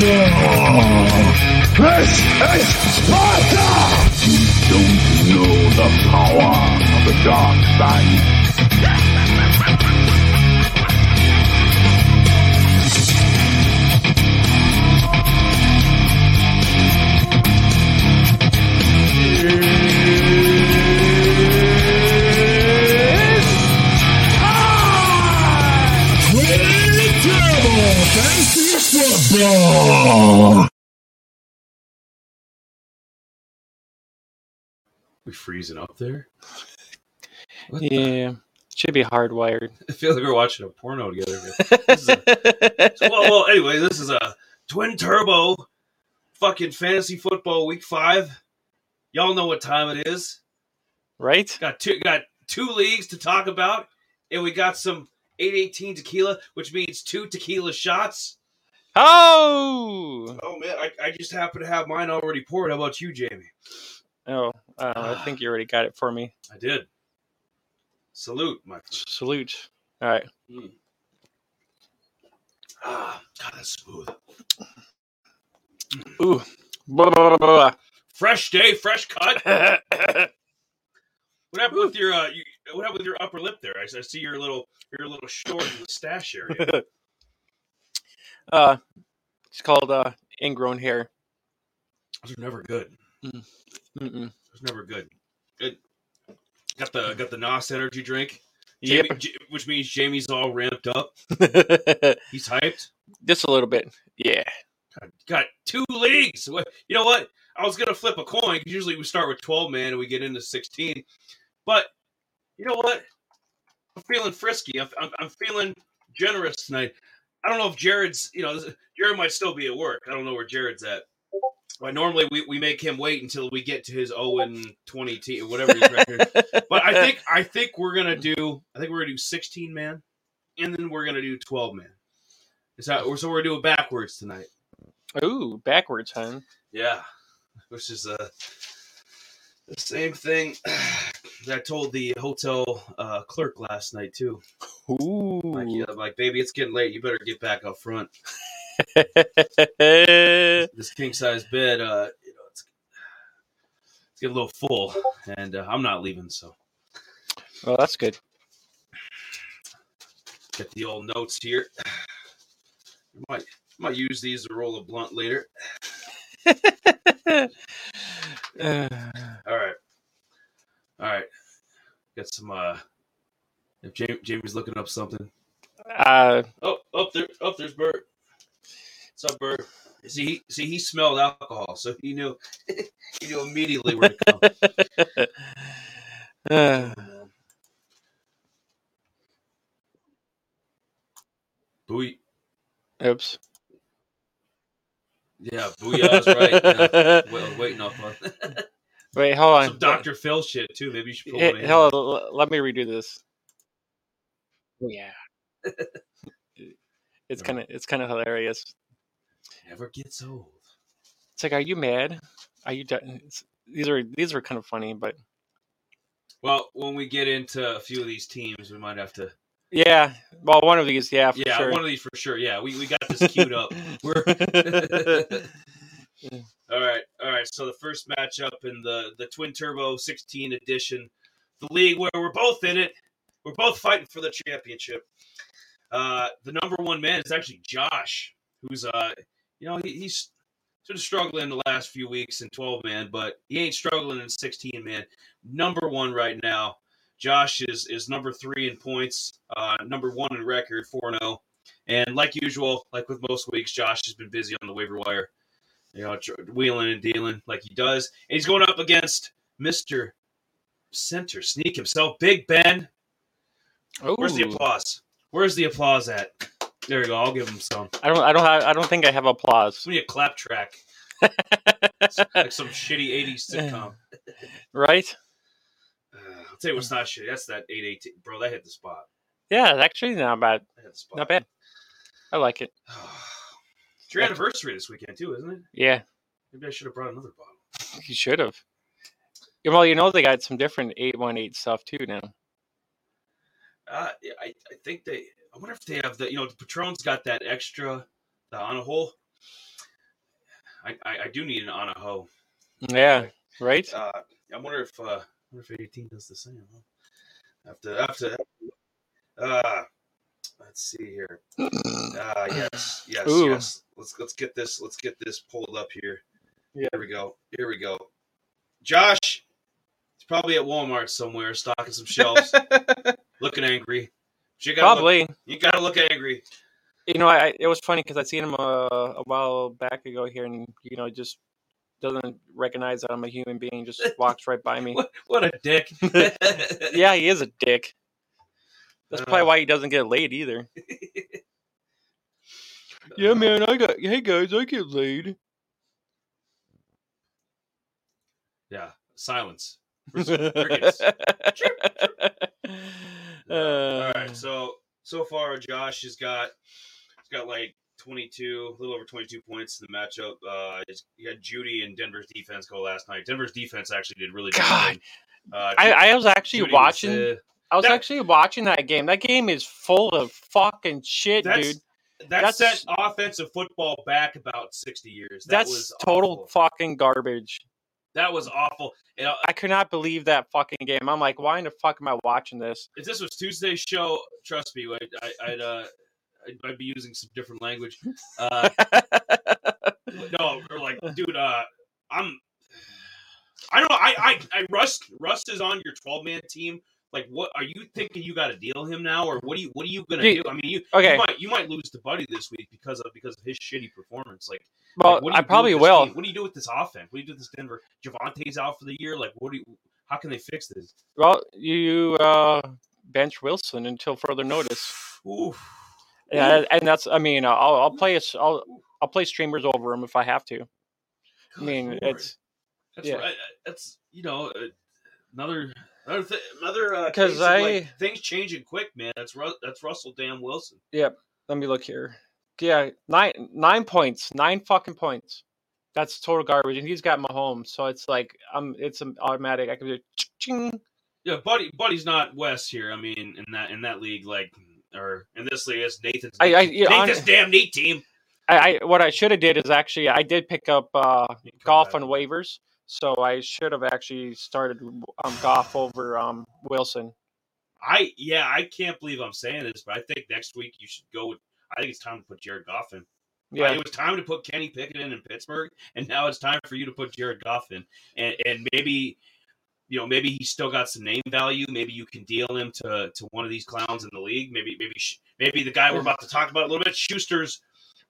fantasy Freezing up there? What the- Yeah, should be hardwired. I feel like we're watching a porno together. A- well, well, anyway, this is a twin turbo fucking fantasy football week five. Y'all know what time it is. right? Got two got two leagues to talk about, and we got some 818 tequila, which means two tequila shots. Oh, Oh man, I, I just happen to have mine already poured. How about you, Jamie? Oh, uh, I think you already got it for me. I did. Salute, my friend. Salute. All right. Ah, God, that's smooth. Ooh. Blah, blah, blah, Fresh day, fresh cut. What happened with your uh, you, what happened with your upper lip there? I, I see your little your little short mustache area. uh, it's called uh, ingrown hair. Those are never good. Mm. Mm-mm. Those are never good. It, got the got the Nos energy drink. Yep. J- which means Jamie's all ramped up. He's hyped. Just a little bit. Yeah. God, got two leagues. What- You know what? I was gonna flip a coin. Usually we start with twelve man and we get into sixteen. But you know what? I'm feeling frisky. I'm, I'm, I'm feeling generous tonight. I don't know if Jared's. You know, Jared might still be at work. I don't know where Jared's at. But normally we, we make him wait until we get to his 0 and 20 team, whatever his record. But I think I think we're gonna do. I think we're gonna do 16 man, and then we're gonna do 12 man. Is that so? We're doing backwards tonight. Ooh, backwards, huh? Yeah, which is uh, the same thing that I told the hotel uh, clerk last night too. Ooh. Like, yeah, like, baby, it's getting late. You better get back up front. This king size bed, uh, you know, it's it's getting a little full, and uh, I'm not leaving. So well, that's good. get the old notes here. I might might use these to roll a blunt later. Uh, All right, all right. Got some. uh If Jamie, Jamie's looking up something. uh, Oh, up there, up there's Bert. What's up, Bert? See, he, see, he smelled alcohol, so he knew, he knew immediately where to come. uh, Booy, oops. yeah, Booyah's right. Yeah. Well, waiting up on Wait, hold on. some Dr. Phil shit too. Maybe you should pull Hey, one in. hold on, let me redo this. Oh yeah. It's kind of it's kind of hilarious. Never gets old. It's like, are you mad? Are you done? It's- These are these are kind of funny, but Well, when we get into a few of these teams, we might have to. yeah. Well, one of these, yeah, for yeah, sure. one of these for sure. Yeah, we, we got this queued up. We're all right, all right. So the first matchup in the the Twin Turbo 16 edition, the league where we're both in it, we're both fighting for the championship. Uh, the number one man is actually Josh, who's uh, you know, he, he's sort of struggling the last few weeks in 12 man, but he ain't struggling in 16 man. Number one right now. Josh is is number three in points, uh, number one in record, four zero. And like usual, like with most weeks, Josh has been busy on the waiver wire, you know, wheeling and dealing like he does. And he's going up against Mister Center Sneak himself, Big Ben. Where's the applause? Where's the applause at? There you go. I'll give him some. I don't I don't have I don't think I have applause. We need a clap track, like some shitty '80s sitcom. right? Uh, I'll tell you what's not shitty. That's that 818, bro. That hit the spot. Yeah, actually not bad. Hit the spot. Not bad. I like it. It's your anniversary this weekend too, isn't it? Yeah, Maybe I should have brought another bottle. you should have. Well, you know they got some different eight one eight stuff too now. Uh, I, I think they. I wonder if they have the. You know, the Patron's got that extra, The Añejo. I, I I do need an Añejo. Yeah, right. Uh, I wonder if uh, I wonder if 18 does the same. Huh? Have to have to. Uh, let's see here. Uh, yes, yes, Ooh. yes. Let's let's get this let's get this pulled up here. Yeah. Here we go. Here we go. Josh, it's probably at Walmart somewhere, stocking some shelves, looking angry. But You gotta look, Probably. you gotta look angry. You know, I it was funny because I seen him uh, a while back ago here, and you know, just doesn't recognize that I'm a human being. Just walks right by me. What, what a dick. Yeah, he is a dick. That's Uh. probably why he doesn't get laid either. Yeah, man, I got. Hey guys, I get laid. Yeah. Silence. Crickets. Uh, All right. So so far, Josh has got he's got like 22, a little over 22 points in the matchup. Uh, he's- he had Jeudy and Denver's defense go last night. Denver's defense actually did really good. God. Uh, I, I was actually Jeudy was, watching. uh, I was that- actually watching that game. That game is full of fucking shit, that's dude. that That's- set offensive football back about 60 years. That That's was total awful. fucking garbage. That was awful. You know, I could not believe that fucking game. I'm like, why in the fuck am I watching this? if this was Tuesday's show, trust me, I'd, I, I'd uh. I'd, I'd be using some different language. Uh, no, or like, dude, uh, I'm. I don't know. I, I, I, Rust, Rust is on your 12 man team. Like, what are you thinking? You got to deal him now, or what are you, what are you gonna Yeah, do? I mean, you, okay. you might, you might lose to Buddy this week because of because of his shitty performance. Like, well, like, do I probably will. team? What do you do with this offense? What do you do with this Denver? Javonte's out for the year. Like, what do you? How can they fix this? Well, you uh, bench Wilson until further notice. Ooh, Yeah, and that's. I mean, I'll, I'll play. I'll, I'll play streamers over him if I have to. I mean, it's That's Yeah. right. That's you know another another th- another uh, 'Cause case of, I- like, things changing quick, man. That's Ru- that's Russell Damn Wilson. Yep. Let me look here. Yeah, nine nine points, nine fucking points. That's total garbage, and he's got Mahomes, so it's like um, it's an automatic. I can do ching. Yeah, buddy, buddy's not West here. I mean, in that in that league, like or in this league, it's Nathan's. I- I- yeah, Nathan's hon- damn neat team. I, I what I should have did is actually I did pick up uh, You can come Goff on waivers, so I should have actually started um, Goff over um, Wilson. I yeah, I can't believe I'm saying this, but I think next week you should go with. I think it's time to put Jared Goff in. Yeah, it was time to put Kenny Pickett in in Pittsburgh, and now it's time for you to put Jared Goff in, and and maybe, you know, maybe he's still got some name value. Maybe you can deal him to to one of these clowns in the league. Maybe maybe maybe the guy we're about to talk about a little bit, Schuster's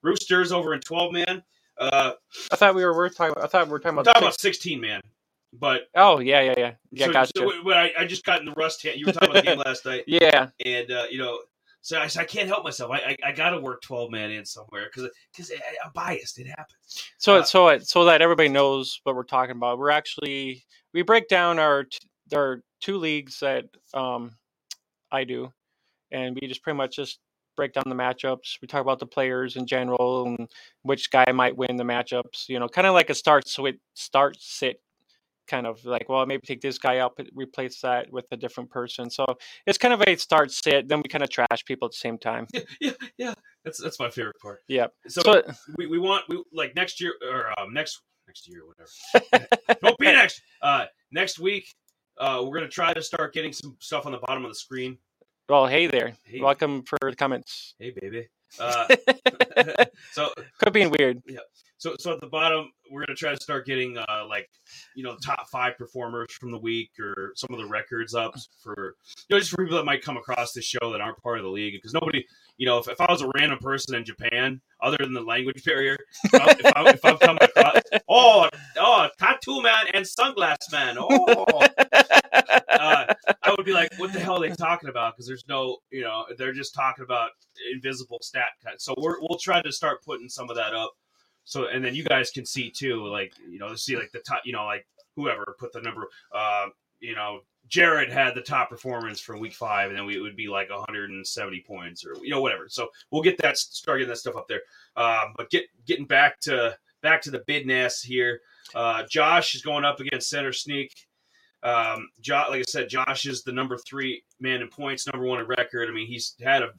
Roosters over in twelve man. Uh, I thought we were, we were talking. I thought we were talking about. talking about six- sixteen man, but oh yeah, yeah, yeah, yeah. so, gotcha. so I, I just got in the rust. hand- You were talking about the game last night, yeah, and uh, you know. So I, so I can't help myself. I I, I got to work twelve man in somewhere because because I'm biased. It happens. So Uh, so so that everybody knows what we're talking about. We're actually we break down our t- there are two leagues that um I do, and we just pretty much just break down the matchups. We talk about the players in general and which guy might win the matchups. You know, kind of like a start swit start sit kind of like well maybe take this guy out replace that with a different person so it's kind of a start sit then we kind of trash people at the same time Yeah, yeah, yeah. That's that's my favorite part. Yep. So, so we, we want we like next year or um, next next year whatever. Don't be next. Uh, next week, uh, we're gonna try to start getting some stuff on the bottom of the screen. Well hey there Hey, welcome for the comments hey, baby. Uh, so could be weird. So so at the bottom, we're gonna try to start getting uh like you know top five performers from the week or some of the records up for you know just for people that might come across this show that aren't part of the league because nobody you know if, if I was a random person in Japan other than the language barrier if, I, if, I, if I'm coming across oh oh tattoo man and sunglass man oh uh, I would be like, what the hell are they talking about? Because there's no, you know, they're just talking about invisible stat cut. So we're, we'll try to start putting some of that up. So, and then you guys can see too, like, you know, see like the top, you know, like whoever put the number, uh, you know, Jared had the top performance from week five, and then we, it would be like 170 points or, you know, whatever. So we'll get that, start getting that stuff up there. Um, but get, getting back to, back to the bid nest here. Uh, Josh is going up against center sneak. Um, jo- like I said, Josh is the number three man in points, number one in record. I mean, he's had a.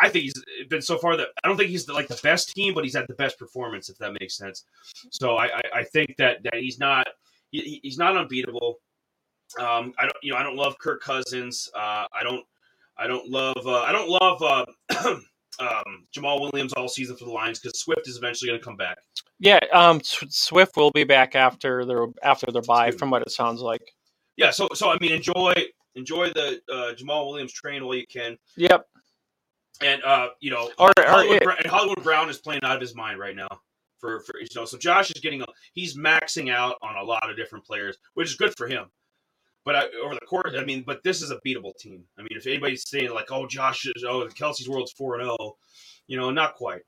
I think he's been so far that I don't think he's the, like the best team, but he's had the best performance, if that makes sense. So I, I, I think that that he's not he, he's not unbeatable. Um, I don't you know I don't love Kirk Cousins. Uh, I don't I don't love uh, I don't love uh, um, Jamaal Williams all season for the Lions because Swift is eventually going to come back. Yeah, um, Swift will be back after their after their bye, from what it sounds like. Yeah, so so I mean enjoy enjoy the uh, Jamaal Williams train while you can. Yep. And uh, you know, Or- or Hollywood, it- Hollywood Brown is playing out of his mind right now. For, for you know, so Josh is getting he's maxing out on a lot of different players, which is good for him. But I, over the course, I mean, but this is a beatable team. I mean, if anybody's saying like, "Oh, Josh is oh, Kelsey's world's four and zero," you know, not quite,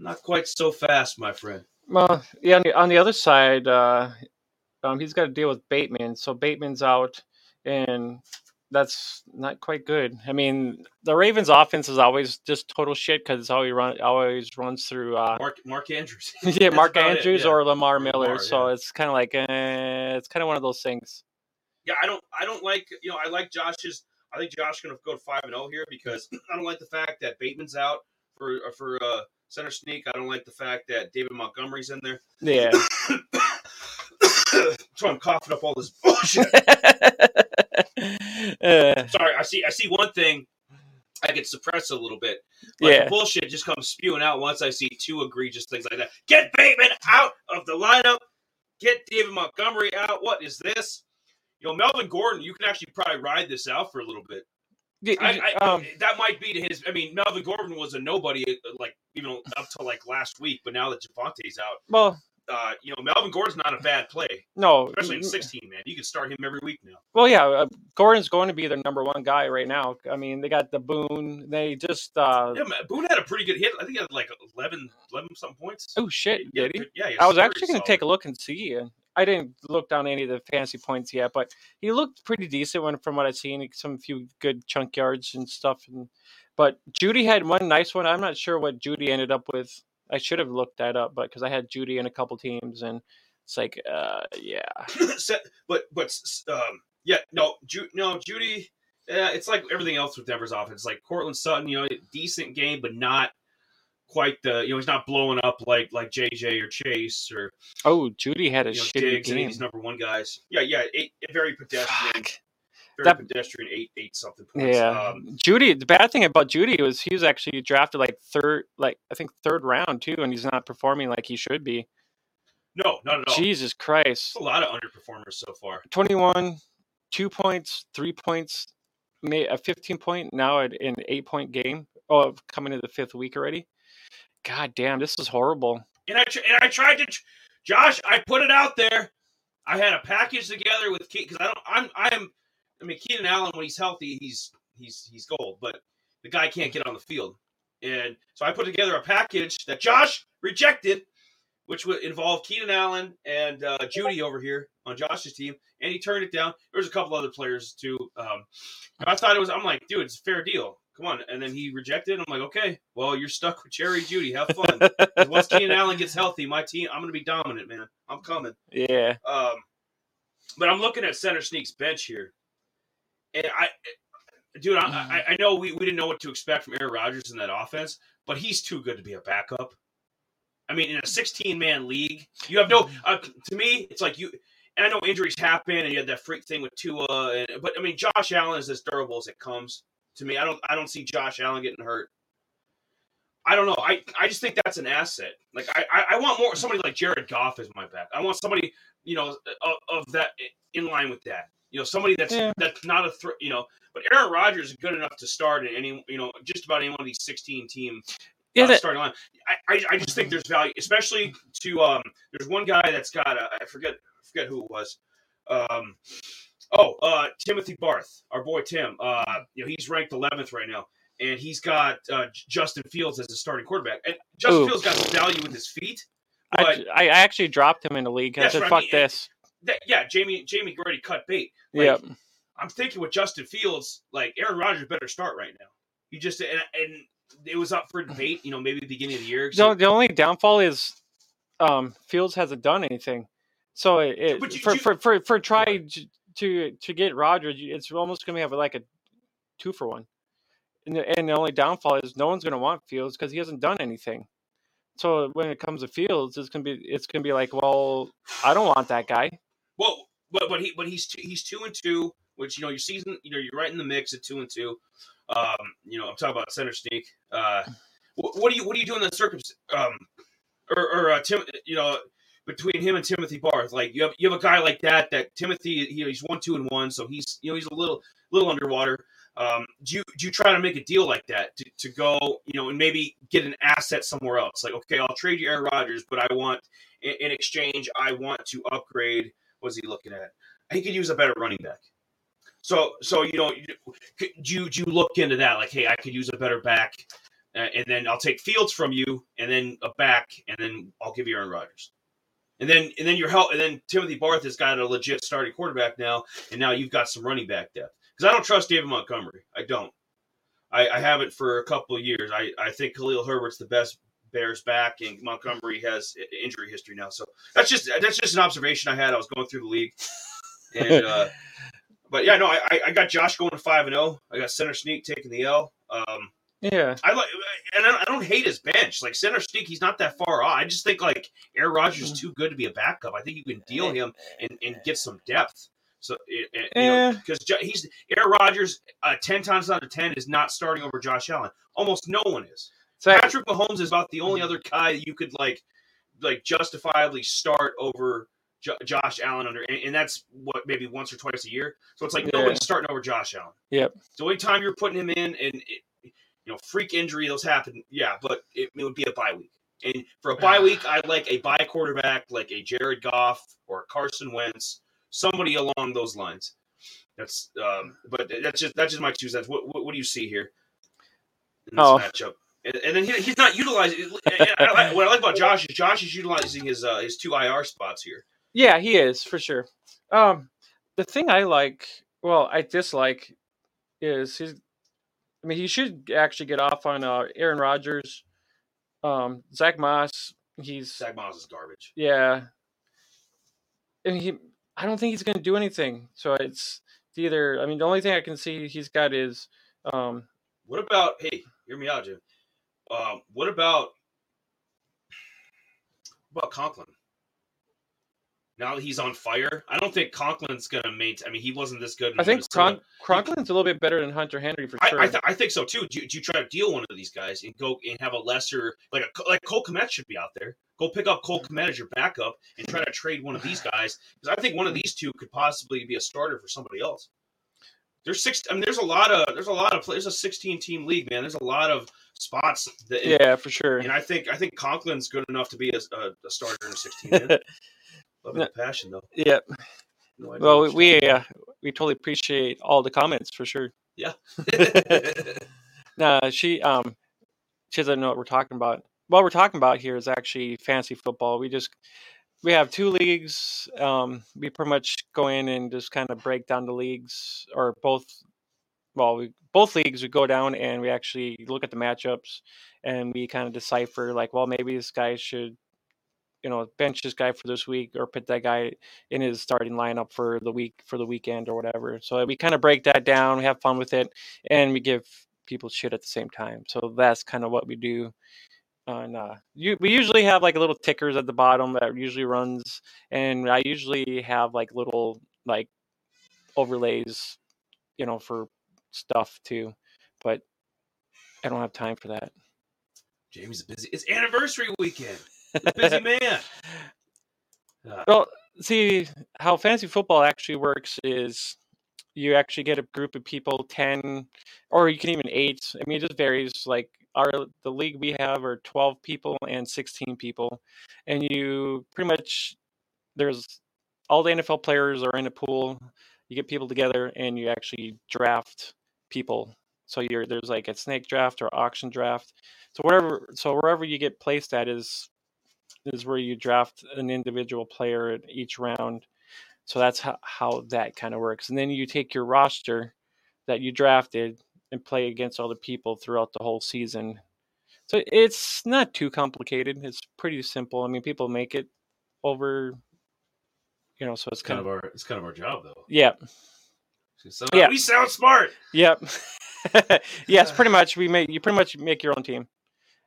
not quite so fast, my friend. Well, yeah. On the, on the other side, uh, um, he's got to deal with Bateman. So Bateman's out, and that's not quite good. I mean, the Ravens' offense is always just total shit because it's always run always runs through. Uh, Mark Mark Andrews. yeah, Mark it, Andrews yeah. or Lamar Miller. Lamar, so yeah. it's kind of like eh, it's kind of one of those things. yeah, I don't, I don't like, you know, I like Josh's. I think Josh going to go to five and zero here because I don't like the fact that Bateman's out for for uh, center sneak. I don't like the fact that David Montgomery's in there. Yeah. so I'm coughing up all this bullshit. Uh, Sorry, I see, I see one thing. I get suppressed a little bit. Like yeah. bullshit just comes spewing out once I see two egregious things like that. Get Bateman out of the lineup. Get David Montgomery out. What is this? You know, Melvin Gordon, you can actually probably ride this out for a little bit. I, I, um, that might be to his. I mean, Melvin Gordon was a nobody, uh, like even up till like last week. But now that Javonte's out, well, uh, you know, Melvin Gordon's not a bad play, no. especially in 16. Man, you can start him every week now. Well, yeah, uh, Gordon's going to be their number one guy right now. I mean, they got the Boone. They just uh, Yeah, man, Boone had a pretty good hit. I think he had like 11, 11 something points. oh shit, Yeah, did he? Yeah, I was actually going to take a look and see. And I didn't look down any of the fantasy points yet, but he looked pretty decent when, from what I've seen. Some few good chunk yards and stuff. And but Jeudy had one nice one. I'm not sure what Jeudy ended up with. I should have looked that up, but because I had Jeudy in a couple teams, and it's like, uh, yeah, but but um, yeah, no, Ju- no, Jeudy. Uh, it's like everything else with Denver's offense. Like Courtland Sutton, you know, decent game, but not quite the. You know, he's not blowing up like like JJ or Chase or oh, Jeudy had a you know, shitty Diggs, game. these number one guys. Yeah, yeah, eight, very pedestrian, Fuck. That- pedestrian, eight eight something points. Yeah, Um, Jeudy. The bad thing about Jeudy was he was actually drafted like third, like I think third round too, and he's not performing like he should be. no, not at all. Jesus Christ! A lot of underperformers so far. Twenty-one, two points, three points, made a fifteen point now at an eight point game. Oh, coming to the fifth week already. God damn, this is horrible. And I and I tried to, Josh. I put it out there. I had a package together with Keith because I don't. I'm. I'm. I mean, Keenan Allen when he's healthy, he's he's he's gold. But the guy can't get on the field, and so I put together a package that Josh rejected, which would involve Keenan Allen and uh, Jeudy over here on Josh's team, and he turned it down. There was a couple other players too. Um, I thought it was. I'm like, dude, it's a fair deal. Come on, and then he rejected. I'm like, okay, well, you're stuck with Jerry Jeudy. Have fun. Once Keenan Allen gets healthy, my team, I'm going to be dominant, man. I'm coming. Yeah, Um, but I'm looking at center sneak's bench here, and I, dude, I, I, I know we, we didn't know what to expect from Aaron Rodgers in that offense, but he's too good to be a backup. I mean, in a 16 man league, you have no. Uh, to me, it's like you. And I know injuries happen, and you had that freak thing with Tua, and, but I mean, Josh Allen is as durable as it comes. To me, I don't I don't see Josh Allen getting hurt. I don't know. I, I just think that's an asset. Like I, I, I want more somebody like Jared Goff as my back. I want somebody you know of, of that in line with that. You know, somebody that's Yeah. that's not a threat. You know, but Aaron Rodgers is good enough to start in any you know just about any one of these sixteen team yeah. uh, that- starting line. I, I, I just think there's value, especially to um. There's one guy that's got a, I forget I forget who it was. Um, oh, uh, Timothy Barth, our boy Tim. Uh, you know he's ranked 11th right now, and he's got uh, Justin Fields as a starting quarterback. And Justin Ooh. Fields got some value with his feet, I, I actually dropped him in the league. Said, what I "Fuck mean. this." That, yeah, Jamie Jamie already cut bait. Like, Yep. I'm thinking with Justin Fields, like Aaron Rodgers better start right now. He just and, and it was up for debate, you know, maybe beginning of the year. The, the only downfall is um, Fields hasn't done anything. So it, it you- for, you- for for for to to get Rodgers, it's almost going to have like a two for one. And the, and the only downfall is no one's going to want Fields because he hasn't done anything. So when it comes to Fields, it's gonna be it's gonna be like, well, I don't want that guy. Well, but but he but he's two, he's two and two, which you know your season, you know, you're right in the mix at two and two. Um, you know, I'm talking about center sneak. Uh, what, what do you what do you do in the circum um, or or uh, Tim, you know, between him and Timothy Barth, like you have you have a guy like that that Timothy he, he's one two and one, so he's you know he's a little little underwater. Um, do you do you try to make a deal like that to, to go you know and maybe get an asset somewhere else? Like okay, I'll trade you Aaron Rodgers, but I want in, in exchange I want to upgrade. What's he looking at? He could use a better running back. So so you know could you do you look into that like hey I could use a better back, uh, and then I'll take Fields from you, and then a back, and then I'll give you Aaron Rodgers. And then and then your help and then Timothy Barth has got a legit starting quarterback now, and now you've got some running back depth. Because I don't trust David Montgomery. I don't. I, I haven't for a couple of years. I, I think Khalil Herbert's the best Bears back, and Montgomery has injury history now. So that's just that's just an observation I had. I was going through the league, and uh, but yeah, no, I I- I got Josh going to five and zero. I got center sneak taking the L. Um, Yeah, I like, and I don't hate his bench. Like center sneak, he's not that far off. I just think like Aaron Rodgers is too good to be a backup. I think you can deal him and, and get some depth. So, it, it- you know, because he's Aaron Rodgers, uh, ten times out of ten is not starting over Josh Allen. Almost no one is. I- Patrick Mahomes is about the only other guy you could like, like justifiably start over Jo- Josh Allen under, and, and that's what maybe once or twice a year. So it's like Yeah. nobody's starting over Josh Allen. Yep. The only time you're putting him in, and it, you know, freak injury, those happen. Yeah, but it, it would be a bye week. And for a bye week, I'd like a bye quarterback, like a Jared Goff or a Carson Wentz, somebody along those lines. That's, um, but that's just that's just my two cents. What, what, what do you see here in this Oh. matchup? And, and then he, he's not utilizing. I like, what I like about Josh is Josh is utilizing his uh, his two IR spots here. Yeah, he is for sure. Um, the thing I like, well, I dislike, is his. I mean, he should actually get off on uh, Aaron Rodgers, um, Zach Moss. He's Zach Miles is garbage. yeah, and he. I don't think he's going to do anything. So it's it's either. I mean, the only thing I can see he's got is, um, What about hey, hear me out, Jim. Um, what about what about Conklin? Now that he's on fire, I don't think Conklin's gonna maintain. I mean, he wasn't this good. In I think. Cron- Conklin's a little bit better than Hunter Henry for I, sure. I, th- I think so too. Do you, do you try to deal one of these guys and go and have a lesser like a like Cole Kmet should be out there? Go pick up Cole Kmet as your backup and try to trade one of these guys because I think one of these two could possibly be a starter for somebody else. There's six. I mean, there's a lot of there's a lot of there's a 16 team league, man. There's a lot of spots that yeah, for sure. and I think I think Conklin's good enough to be a, a, a starter in a 16 man. Love passion though. yeah. No Well, what we uh, we totally appreciate all the comments for sure. Yeah. No, she um she doesn't know what we're talking about. What we're talking about here is actually fancy football. We just we have two leagues. Um, we pretty much go in and just kind of break down the leagues, or both. Well, we both leagues we go down and we actually look at the matchups and we kind of decipher like, well, maybe this guy should, you know, bench this guy for this week or put that guy in his starting lineup for the week for the weekend or whatever. So we kind of break that down. We have fun with it, and we give people shit at the same time. So that's kind of what we do. And uh, you, we usually have like a little tickers at the bottom that usually runs, and I usually have like little like overlays, you know, for stuff too. But I don't have time for that. Jamie's busy. It's anniversary weekend. Busy man. Uh, Well, see how fantasy football actually works is you actually get a group of people, ten, or you can even eight. I mean, it just varies. Like our the league we have are twelve people and sixteen people, and you pretty much there's all the NFL players are in a pool. You get people together and you actually draft people. So you're there's like a snake draft or auction draft. So wherever so wherever you get placed at is is where you draft an individual player at each round. So that's how, how that kind of works. And then you take your roster that you drafted and play against other people throughout the whole season. So it's not too complicated. It's pretty simple. I mean, people make it over, You know, so it's It's kind kind of our it's kind of our job though. yeah, So Yeah. we sound smart. Yep. yes, pretty much. We make you pretty much make your own team.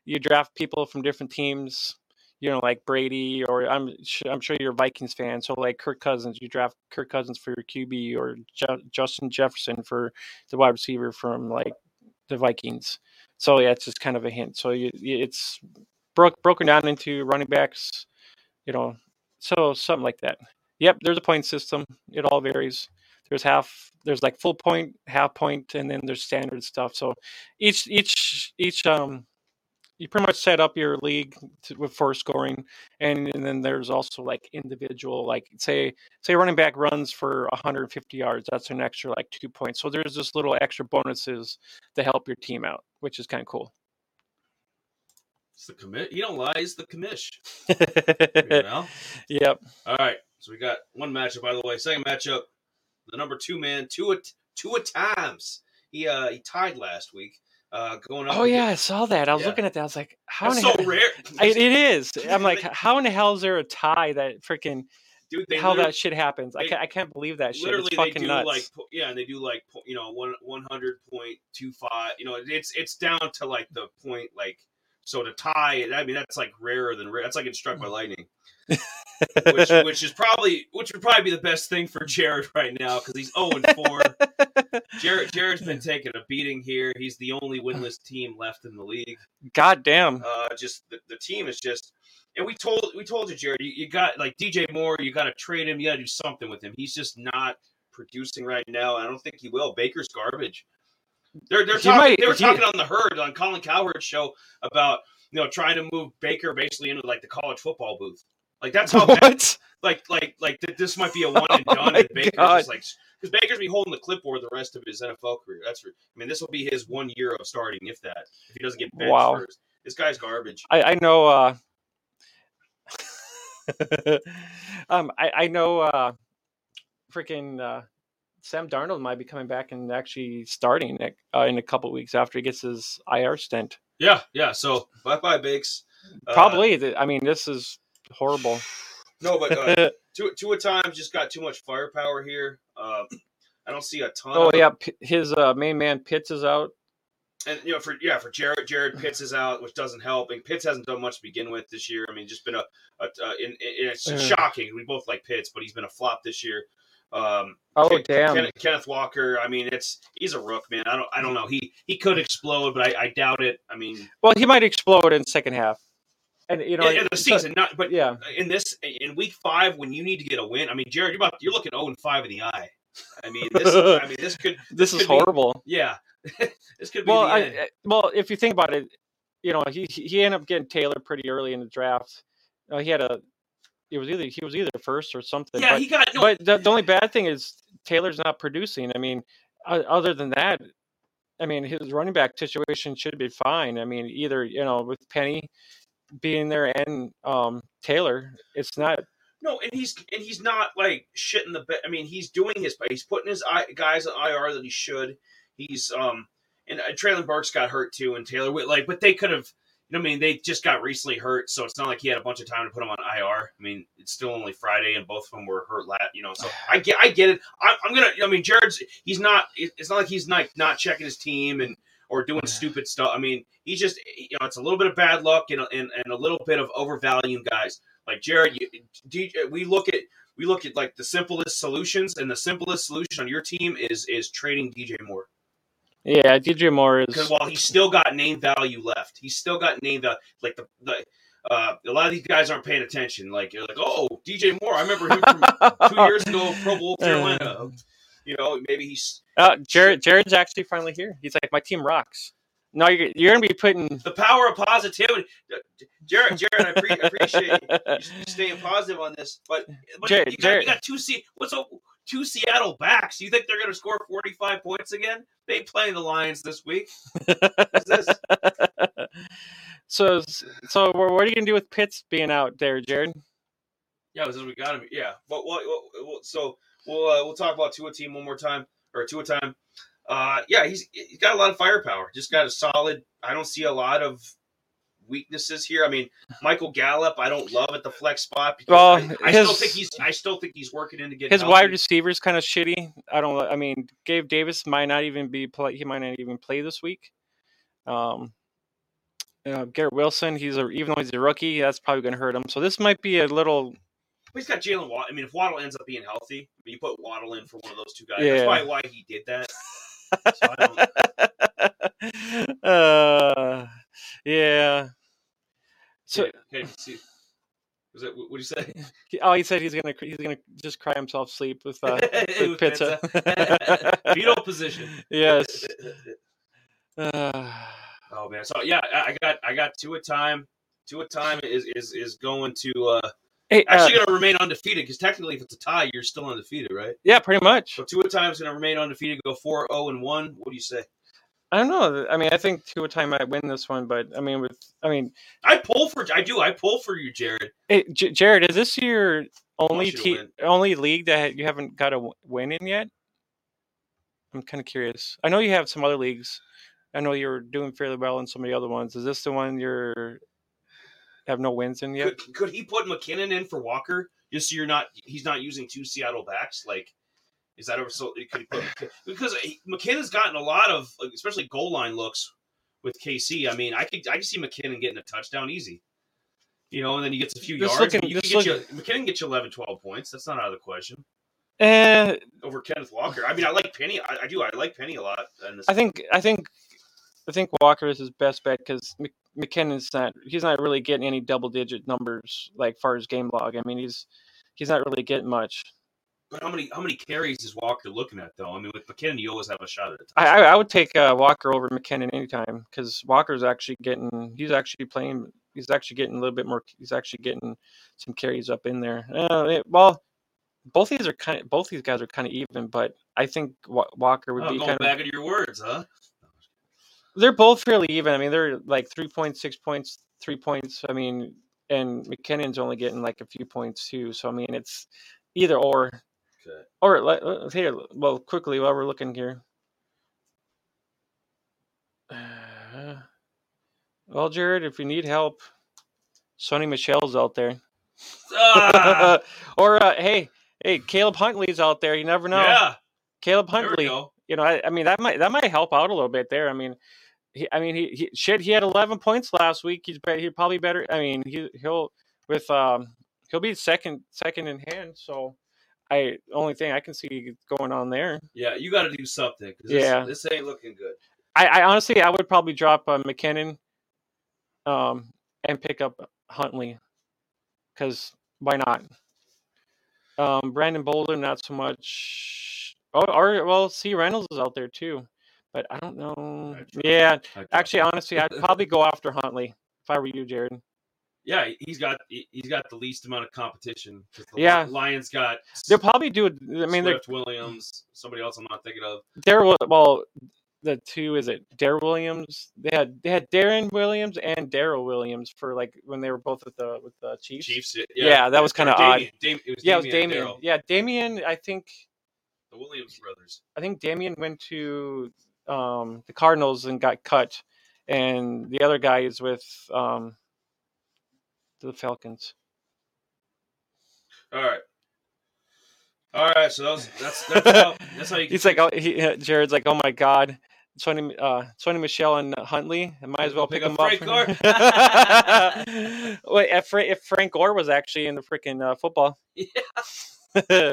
You draft people from different teams. You know, like Brady, or I'm I'm sure you're a Vikings fan. So like Kirk Cousins, you draft Kirk Cousins for your QB, or Ju- Justin Jefferson for the wide receiver from like the Vikings. So yeah, it's just kind of a hint. So you, you- it's broke broken down into running backs. You know, so something like that. Yep, there's a point system. It all varies there's half there's like full point half point and then there's standard stuff so each each each um you pretty much set up your league to, with for scoring and, and then there's also like individual like say say running back runs for 150 yards that's an extra like two points so there's just little extra bonuses to help your team out which is kind of cool It's the commit. You don't lie. It's the commish. You know. yep All right. So we got one matchup. By the way, second matchup. The number two man, two at two at times. He uh he tied last week. Uh, going up. oh yeah i saw that i was Yeah. looking at that i was like how That's the so hell- rare. I- it is i'm like how in the hell is there a tie that freaking Dude, they how that shit happens. I can't, I can't believe that shit. literally It's they fucking do nuts. like yeah and they do like you know one one hundred point two five you know it's it's down to like the point like so to tie I mean that's like rarer than rare that's like in struck by lightning which which is probably which would probably be the best thing for Jared right now because he's zero and four. Jared Jared's been taking a beating here. He's the only winless team left in the league. God damn. uh, just the, the team is just and we told we told you Jared you, you got like DJ Moore you got to trade him. You got to do something with him. He's just not producing right now I don't think he will. Baker's garbage. They're they're He talking might- they were he- talking on the herd on Colin Cowherd's show about you know trying to move Baker basically into like the college football booth like that's how bad, What? like like like th- this might be a one and Oh done my and Baker's God. like because Baker's be holding the clipboard the rest of his NFL career that's for, I mean this will be his one year of starting if that if he doesn't get benched Wow. first this guy's garbage. I, I know. Uh, um, I, I know. Uh, freaking uh, Sam Darnold might be coming back and actually starting it, uh, in a couple weeks after he gets his IR stint. Yeah, yeah. So bye bye, Bakes. Probably. I mean, this is horrible. no, but uh, two two at times just got too much firepower here. Um, I don't see a ton. oh of yeah, P- his uh, main man Pitts is out. and you know for yeah for Jared Jared Pitts is out, which doesn't help. And Pitts hasn't done much to begin with this year. I mean, just been a, a, a in, in, it's Uh. shocking. We both like Pitts, but he's been a flop this year. Um, Oh Ken- damn. Kenneth, Kenneth Walker. I mean, it's he's a rook, man. I don't I don't know. He he could explode, but I, I doubt it. I mean, Well, he might explode in second half. And you know, in, in the so- season, not but yeah. in this in week five when you need to get a win. I mean, Jared, you're about you're looking zero and five in the eye. I mean, this I mean this could This is could be- horrible. yeah, this could be Well, I. I- well, if you think about it, you know, he he ended up getting Taylor pretty early in the draft. Uh, he had a, it was either he was either first or something. yeah, but, he got no. but the, the only bad thing is Taylor's not producing. I mean, other than that, I mean, his running back situation should be fine. I mean, either you know with Penny being there and um, Taylor, it's not. No, and he's and he's not like shitting the bed. I mean, he's doing his he's putting his guys on IR that he should. He's um and uh, Treylon Burks got hurt too, and Taylor like, but they could have. You know, I mean, they just got recently hurt, so it's not like he had a bunch of time to put him on IR. I mean, it's still only Friday, and both of them were hurt. Lat, you know, so I get, I get it. I, I'm gonna. I mean, Jared's. He's not. It's not like he's not not checking his team and or doing stupid stuff. I mean, he's just. You know, it's a little bit of bad luck and and, and a little bit of overvaluing guys like Jared. You, DJ, we look at we look at like the simplest solutions, and the simplest solution on your team is is trading DJ Moore Yeah, DJ Moore is because while he's still got name value left, he's still got name value. Like the the. Uh, a lot of these guys aren't paying attention. Like you're like, oh, DJ Moore. I remember him from two years ago, Pro Bowl Carolina. You know, maybe he's Uh, Jared Jared's actually finally here. He's like, my team rocks. No, you're, you're gonna be putting. the power of positivity. Jared, Jared, I, pre- appreciate you staying positive on this, but, but Jared- you, got, Jared- you got two Se- what's up, two Seattle backs. You think they're going to score forty five points again? They play the Lions this week. This? so so what are you gonna do with Pitts being out there, Jared? Yeah, this is we got him. Yeah, but well, well, well, so we'll uh, we'll talk about Tua team one more time or Tua time. Uh, yeah, he's he's got a lot of firepower. Just got a solid. I don't see a lot of weaknesses here. I mean, Michael Gallup, I don't love at the flex spot because Well, I, I still think he's I still think he's working in to get His healthy. wide receiver's kind of shitty. I don't. I mean, Gabe Davis might not even be play. He might not even play this week. Um, uh, Garrett Wilson, he's a even though he's a rookie, that's probably going to hurt him. So this might be a little. But he's got Jaylen Waddle. I mean, if Waddle ends up being healthy, I mean, you put Waddle in for one of those two guys. Yeah. That's probably why he did that. So I don't, uh, yeah. So okay, okay, was that what did you say? oh, he said he's gonna he's gonna just cry himself sleep with uh, with pizza. Fetal position. yes. Uh, Oh man, so yeah, I I got I got two at time. Two at time is is is going to uh, hey, uh, actually going to remain undefeated because technically, if it's a tie, you're still undefeated, right? yeah, pretty much. So two at time is going to remain undefeated, go 4 0 and one. What do you say? I don't know. I mean, I think two a time might win this one, but I mean, with I mean, I pull for I do I pull for you, Jared. hey, J- Jared, is this your only te- only league that you haven't got a win in yet? I'm kind of curious. I know you have some other leagues. I know you're doing fairly well in some of the other ones. Is this the one you're have no wins in yet? Could, could he put McKinnon in for Walker just so you're not he's not using two Seattle backs? Like, is that ever so? Could he put because McKinnon's gotten a lot of especially goal line looks with KC. I mean, I could I could see McKinnon getting a touchdown easy. You know, and then he gets a few Just yards. looking- you get you, McKinnon gets you 11, 12 points. That's not out of the question Eh, over Kenneth Walker. I mean, I like Penny. I, I do. I like Penny a lot. In this I think I think I think Walker is his best bet because McKinnon's not he's not really getting any double digit numbers like far as game log. I mean he's he's not really getting much. But how many how many carries is Walker looking at though? I mean, with McKinnon, you always have a shot at it. I I, would take uh, Walker over McKinnon anytime because Walker's actually getting he's actually playing he's actually getting a little bit more he's actually getting some carries up in there. Uh, it- well, both these are kind of both these guys are kind of even, but I think Walker would Oh, be going kind of back into your words, huh? They're both fairly even. I mean, they're like three points, six points, three points. I mean, and McKinnon's only getting like a few points too. So I mean, it's either or. Okay. Or let- here, well, quickly while we're looking here. Uh, well, Jared, if you need help, Sony Michel's out there. Ah, or uh, hey, hey, Caleb Huntley's out there. You never know. Yeah, Caleb Huntley you know, I, I mean that might that might help out a little bit there. I mean, he, I mean he, he shit. He had 11 points last week. He's he probably better. I mean he he'll with um he'll be second second in hand. So I only thing I can see going on there. Yeah, you got to do something. this, Yeah. this ain't looking good. I, I honestly I would probably drop uh, McKinnon, um, and pick up Huntley, because why not? Um, Brandon Bolden not so much. Oh, or well, see Reynolds is out there too, but I don't know. Yeah, Actually, honestly, I'd probably go after Huntley if I were you, Jared. yeah, he's got he- he's got the least amount of competition. The Yeah. Lions got. They'll probably do. I mean, they're Swift, Williams, somebody else I'm not thinking of. they're well. The two is it Darrel Williams? They had they had Darren Williams and Darrel Williams for like when they were both with the with the Chiefs. Chiefs. Yeah, that was kinda odd. Dam- it was Yeah, it was Damien. Yeah, Damien. I think the Williams brothers. I think Damien went to um, the Cardinals and got cut, and the other guy is with um, the Falcons. All right. All right, so that was, that's that's how, that's how you. He's like, oh, he, Jared's like, oh my god, Sonny, uh, Sony Michel and Huntley. I might as well pick, Pick them up. Frank Wait, if, if Frank Gore was actually in the freaking uh, football. Yeah.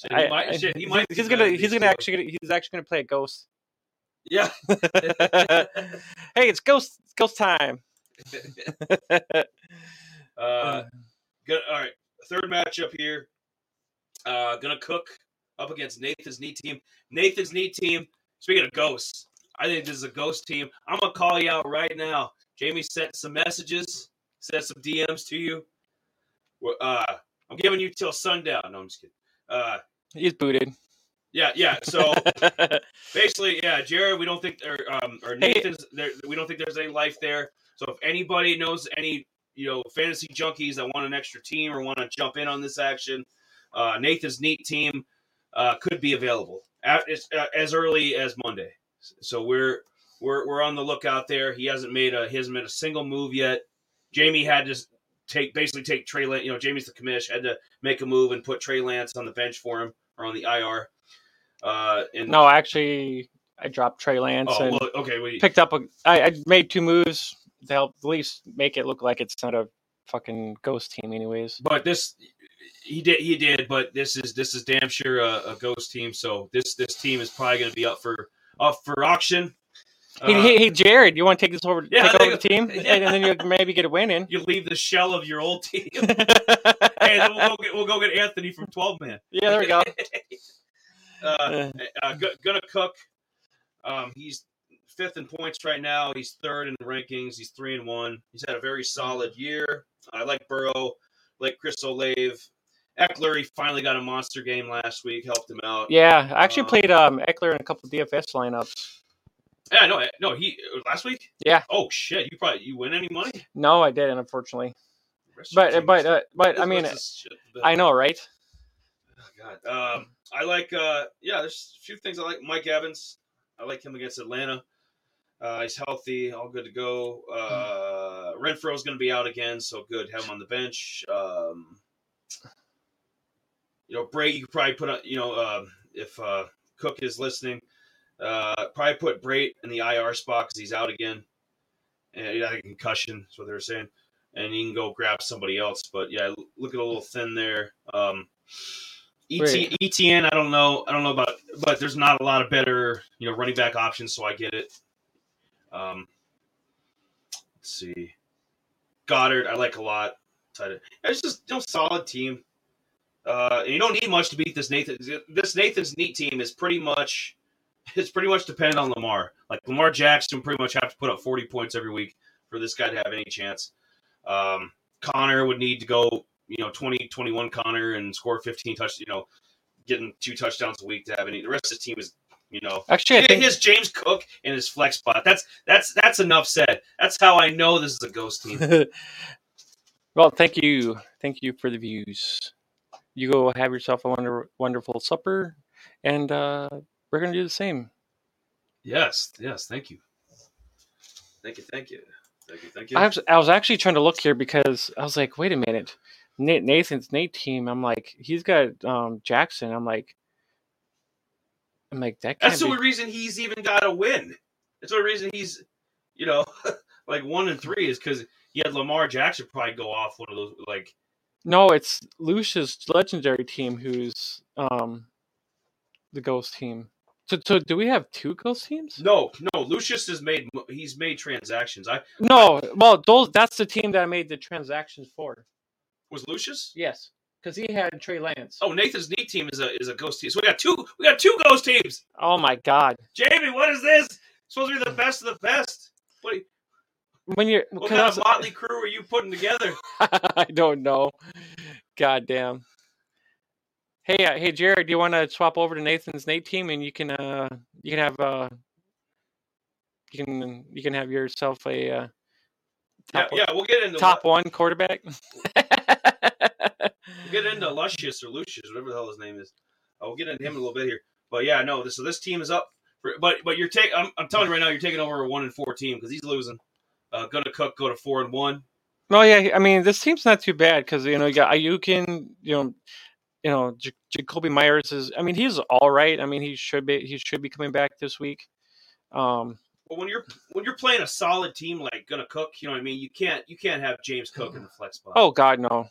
Shit, he might, I- shit, he might. he's gonna he's gonna actually he's actually gonna play a ghost. Yeah. hey, it's ghost it's ghost time. Uh, good. All right. Third matchup here. Uh, gonna cook up against Nathan's knee team. Nathan's knee team. Speaking of ghosts, I think this is a ghost team. I'm gonna call you out right now. Jamie sent some messages, sent some DMs to you. Uh, I'm giving you till sundown. No, I'm just kidding. Uh, He's booted. Yeah, yeah. So basically, yeah, Jared, we don't think, or um, or. Nathan's, there, we don't think there's any life there. So if anybody knows any, you know, fantasy junkies that want an extra team or want to jump in on this action, uh, Nathan's neat team uh, could be available at, as, uh, as early as Monday. So we're we're we're on the lookout there. He hasn't made a he hasn't made a single move yet. Jamie had to take basically take Trey Lance. You know, Jamie's the commish had to make a move and put Trey Lance on the bench for him or on the IR. Uh, and No, actually, I dropped Trey Lance oh, and well, okay, well, you- picked up a. I, I made two moves to help at least make it look like it's not a fucking ghost team, anyways. but this he did he did, but this is this is damn sure a, a ghost team. So this this team is probably going to be up for up for auction. hey, Uh, hey, Jared, you want to take this over? Yeah, take over the team, Yeah. and, and then you maybe get a win in. you leave the shell of your old team. hey, then we'll go get we'll go get Anthony from twelve man. yeah, there we go. uh, Uh, uh, gonna cook. Um, he's fifth in points right now. He's third in rankings. He's three and one. He's had a very solid year. I like Burrow, like Chris Olave. Ekeler, he finally got a monster game last week. Helped him out. yeah, I actually Uh, played um, Ekeler in a couple DFS lineups. Yeah, no, no, he last week. Yeah. Oh shit! You probably you win any money? No, I didn't, unfortunately. Rest of your But but uh, but I mean, this is shit, but- I know, right? God. Um, I like. Uh, yeah, there's a few things I like. Mike Evans. I like him against Atlanta. Uh, he's healthy, all good to go. Uh, Renfrow's going to be out again, so good. Have him on the bench. Um, you know, Bray. You could probably put. You know, uh, if uh, Cook is listening, uh, probably put Brate in the IR spot because he's out again. And had a concussion. That's what they were saying. And you can go grab somebody else. But yeah, look at a little thin there. Um, ET, ETN, I don't know. I don't know about, but there's not a lot of better, you know, running back options. So I get it. Um, let's see, Goddard, I like a lot. It's just you know, solid team. Uh, and you don't need much to beat this Nathan. This Nathan's neat team is pretty much, it's pretty much dependent on Lamar. Like Lamar Jackson, pretty much have to put up forty points every week for this guy to have any chance. Um, Connor would need to go, you know, 20, 21 Connor and score 15 touch, you know, getting two touchdowns a week to have any. The rest of his team is, you know, Actually, I think his James Cook and his flex spot. That's that's that's enough said. That's how I know this is a ghost team. well, thank you, thank you for the views. You go have yourself a wonder, wonderful supper, and uh, we're gonna do the same. yes, yes, thank you, thank you, thank you, thank you, thank you. I was, I was actually trying to look here because I was like, wait a minute, Nathan's Nate team. I'm like, he's got um, Jackson. I'm like, I'm like that. Can't That's the be. only reason he's even got a win. That's the only reason he's, you know, like one and three is because he had Lamar Jackson probably go off one of those like No, it's Lucia's legendary team who's um the ghost team. So, so do we have two ghost teams? no no Lucius has made he's made transactions. I No, well, those that's the team that I made the transactions for. Was Lucius. Yes, because he had Trey Lance. Oh, Nathan's neat team is a is a ghost team. So we got two we got two ghost teams. Oh my God! Jamie, what is this? supposed to be the best of the best. What, When you're, what kind of motley crew are you putting together? I don't know. God damn. Hey, uh, hey, Jared, do you want to swap over to Nathan's Nate team, and you can, uh, you can have, uh, you can, you can have yourself a uh, Yeah, yeah, we'll get into top one quarterback. We'll get into Luscious or Lucius, whatever the hell his name is. Uh, we'll get into him in a little bit here. But yeah, no. This, so this team is up. For, but but you're taking. I'm, I'm telling you right now, you're taking over a one and four team because he's losing. Uh, gonna cook go to four and one. No, yeah, I mean this team's not too bad because you know you got Ayukin, you know, you know J- Jakobi Meyers is. I mean he's all right. I mean he should be he should be coming back this week. Um, But when you're when you're playing a solid team like gonna cook, you know what I mean. You can't you can't have James Cook in the flex spot. oh God, no.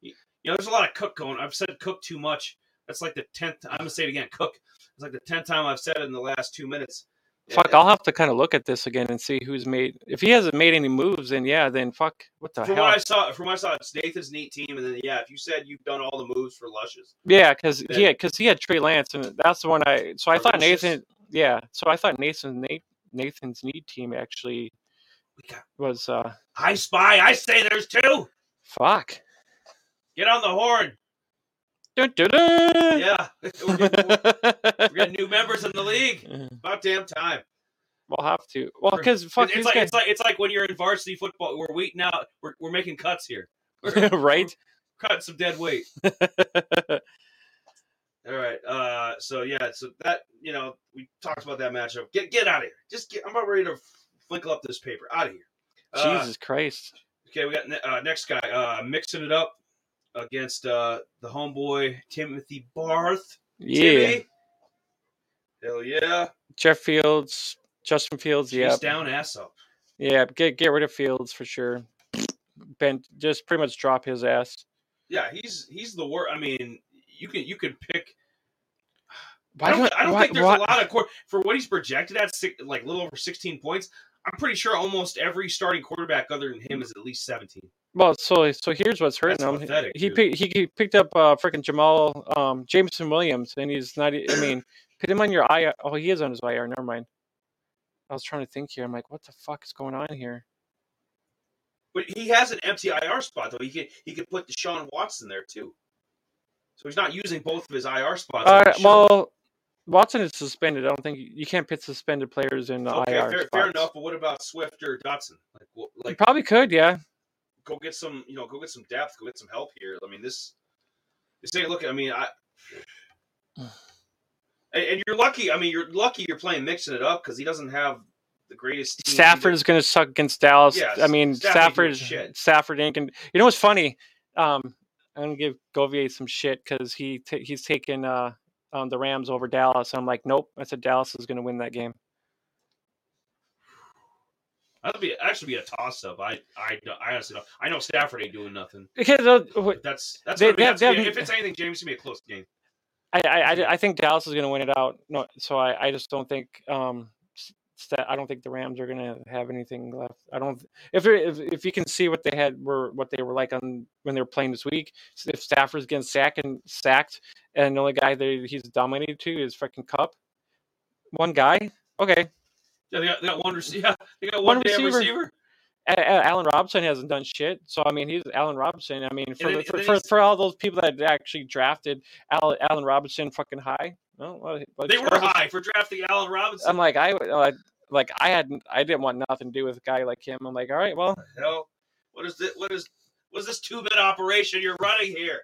you know there's a lot of cook going. I've said cook too much. That's like the tenth. I'm gonna say it again. Cook. It's like the tenth time I've said it in the last two minutes. Fuck, Yeah, I'll have to kind of look at this again and see who's made. If he hasn't made any moves, then yeah, then fuck. What the From hell? what I saw, from what I saw, it's Nathan's neat team, and then yeah, if you said you've done all the moves for Luscious, Yeah, because Yeah. because he had Trey Lance, and that's the one I. So I thought. Nathan. Yeah, so I thought Nathan Nate, Nathan's need team actually we got was. uh I spy. I say there's two. Fuck. Get on the horn. Dun, dun, dun. Yeah, we're getting, we're getting new members in the league. About damn time. We'll have to. Well, because fuck, it's like it's like it's like when you're in varsity football. We're weeding out. We're, we're making cuts here. right? Cutting some dead weight. All right. Uh, so yeah, so that you know we talked about that matchup. Get get out of here. Just get. I'm about ready to flinkle up this paper. Out of here. Uh, Jesus Christ. Okay, we got ne- uh, next guy. Uh, mixing it up against uh the homeboy Timothy Barth. Yeah. Timmy. Hell yeah. Jeff Fields, Justin Fields. Yeah. down, ass up. Yeah. Get get rid of Fields for sure. Ben, just pretty much drop his ass. Yeah, he's he's the worst. I mean, you can you can pick. Why I don't, I don't why- think there's why- a lot of quar- for what he's projected at six, like a little over 16 points. I'm pretty sure almost every starting quarterback other than him is at least 17. Well, so so here's what's hurting That's him. pathetic, he he, he picked up uh freaking Jamal um Jameson Williams, and he's not. I mean, put him on your IR. Oh, he is on his IR. Never mind. I was trying to think here. I'm like, what the fuck is going on here? But he has an empty IR spot though. He could he could put Deshaun Watson there too. So he's not using both of his IR spots. He should. well, Watson is suspended. I don't think you can't pit suspended players in the okay, IR fair, spots. fair enough. But what about Swift or Dotson? Like, You like probably could, yeah. go get some, you know, go get some depth, go get some help here. I mean, this, this ain't looking. I mean, I, and, and you're lucky. I mean, you're lucky you're playing mixing it up because he doesn't have the greatest. team Stafford is going to suck against Dallas. Yes, I mean, Stafford Stafford. Stafford ain't gonna. You know what's funny? Um, I'm gonna give Govier some shit because he ta he's taken uh um, the Rams over Dallas. I'm like, nope. I said Dallas is going to win that game. That'd be actually be a toss up. I, I, I honestly don't. I know Stafford ain't doing nothing. Because uh, that's that's They- be, they- that's they be- if it's anything, James, it's gonna be a close game. I, I, I, I think Dallas is going to win it out. No, so I, I just don't think um, s- sta- I don't think the Rams are going to have anything left. I don't. If, if if you can see what they had were what they were like on when they were playing this week, if Stafford's getting sacked and sacked, and the only guy that he's dominated to is freaking Kupp, one guy. Okay, Yeah, they got, they got one receiver. Yeah, they got One one, receiver. receiver. A- A- Robinson hasn't done shit. So I mean, he's Allen Robinson. I mean, for for, for, for all those people that actually drafted Alan, Allen Robinson fucking high. No, well, They were high for drafting Allen Robinson. I'm like I uh, like I had I didn't want nothing to do with a guy like him. I'm like, all right, well, hell, what is this? What is what is this two bit operation you're running here?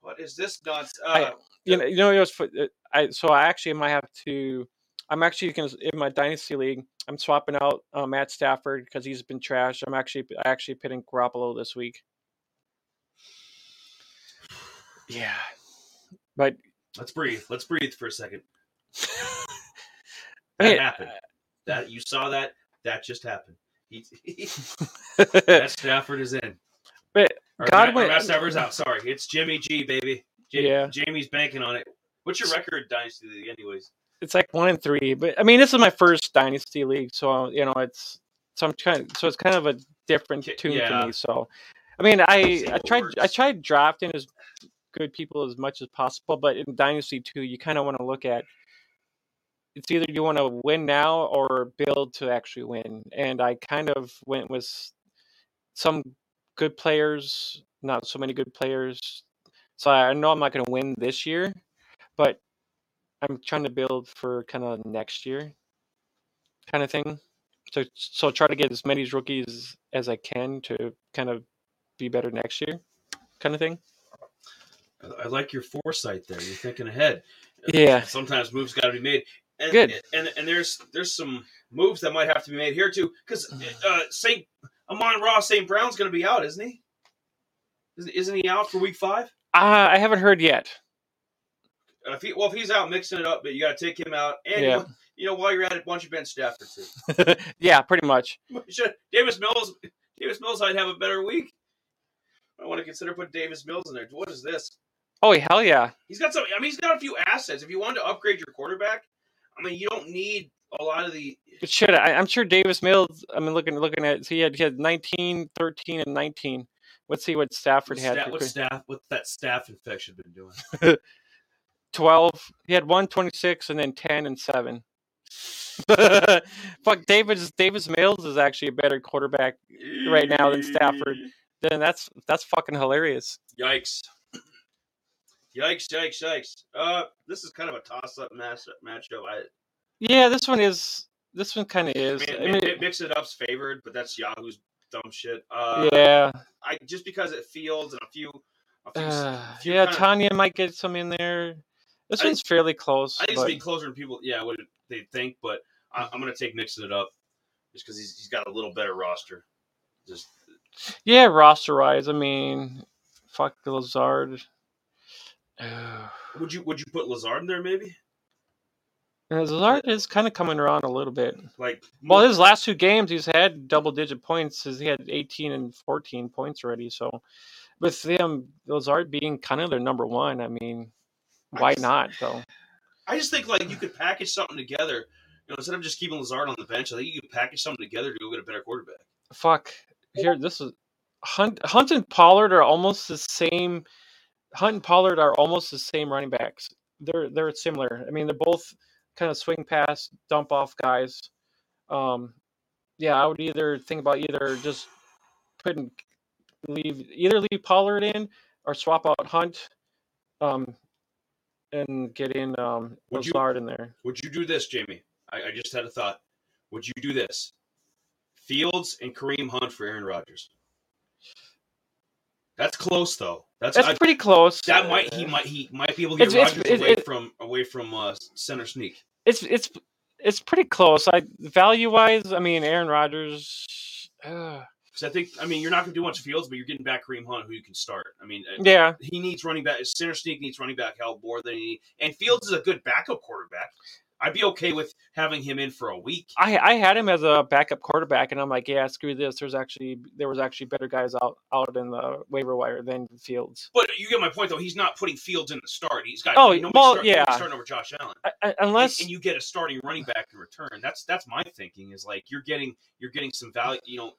What is this nuts? Uh, I- you know, you know, it was uh, I so I actually might have to. I'm actually going in my dynasty league. I'm swapping out uh, Matt Stafford because he's been trashed. I'm actually I actually pitting Garoppolo this week. Yeah, but let's breathe. Let's breathe for a second. That happened. That you saw that. That just happened. He, uh, Matt Stafford is in. But Or Godwin- Matt, Matt Stafford's out. Sorry, it's Jimmy G, baby. Ja- Yeah. Jamie's banking on it. What's your record, Dynasty anyways? It's like one in three. But I mean, this is my first dynasty league, so you know it's so I'm kind so it's kind of a different tune yeah. for me. So I mean, I I tried I tried drafting as good people as much as possible, but in dynasty too, you kind of want to look at it's either you want to win now or build to actually win. And I kind of went with some good players, not so many good players. So I know I'm not going to win this year, but I'm trying to build for kind of next year, kind of thing. So so try to get as many rookies as I can to kind of be better next year, kind of thing. I- like your foresight there. You're thinking ahead. Yeah. Sometimes moves got to be made. And, Good. And and there's there's some moves that might have to be made here too, because uh, Saint Amon Ross Saint Brown's going to be out, isn't he? Isn't, isn't he out for Week Five? Uh, I haven't heard yet. Uh, if he, well, if he's out mixing it up, but you got to take him out, and Yeah. you, know while you're at it, why don't you bench Stafford too? yeah, pretty much. Should- Davis Mills, Davis Mills might have a better week. I want to consider putting Davis Mills in there. What is this? Oh hell yeah. He's got some. I mean, he's got a few assets. If you wanted to upgrade your quarterback, I mean, you don't need a lot of the. But shit, I, I'm sure Davis Mills. I mean, looking looking at he had he had 19, 13, and 19. Let's see what Stafford had. sta- for what's cre- staff? What's that staff infection been doing? 12. He had one 26 and then 10 and 7. Fuck, Davis Davis Mills is actually a better quarterback right now than Stafford. Then that's that's fucking hilarious. Yikes! Yikes! Yikes! Yikes! Uh, this is kind of a toss-up match matchup. I, Yeah, this one is. This one kind of is. I mean, Mi- mix it up's favored, but that's Yahoo's dumb shit. Uh, yeah, I just because it Fields and a few think, it's- Uh, yeah, Tonyan might get some in there. This I- one's fairly close. I think it's but- be closer than people. Yeah, what they think, but I, I'm gonna take mixing it up just because he's, he's got a little better roster. Just Yeah, roster wise, I mean, fuck Lazard. Uh, would you would you put Lazard in there maybe? Lazard is kind of coming around a little bit. Like Well, his last two games, he's had double digit points. He had 18 and 14 points already. So, with them, Lazard being kind of their number one, I mean, why just- not, though? I just think like you could package something together. You know, instead of just keeping Lazard on the bench, I think you could package something together to go get a better quarterback. Fuck. Here, this is Hunt, Hunt and Pollard are almost the same. Hunt and Pollard are almost the same running backs. They're they're similar. I mean, they're both kind of swing pass, dump off guys. Um, yeah, I would either think about either just putting leave either leave Pollard in or swap out Hunt, um, and get in um Would you- in there. Would you do this, Jamie? I, I just had a thought. Would you do this? Fields and Kareem Hunt for Aaron Rodgers. That's close though. That's, That's I, pretty close. that might he might he might be able to get It's- it's- Rodgers it- away it- from away from uh, center sneak. it's it's it's pretty close. I value wise, I mean Aaron Rodgers. Uh, Because I think I mean you're not going to do much Fields, but you're getting back Kareem Hunt, who you can start. I mean, uh, yeah, he needs running back. Center sneak needs running back help more than he. And Fields is a good backup quarterback. I'd be okay with having him in for a week. I I had him as a backup quarterback, and I'm like, yeah, screw this. There's actually there was actually better guys out out in the waiver wire than Fields. But you get my point, though. He's not putting Fields in the start. He's got Oh, well, start- yeah. starting over Josh Allen. I, I, And- unless and you get a starting running back in return. That's that's my thinking. Is like you're getting you're getting some value. You know,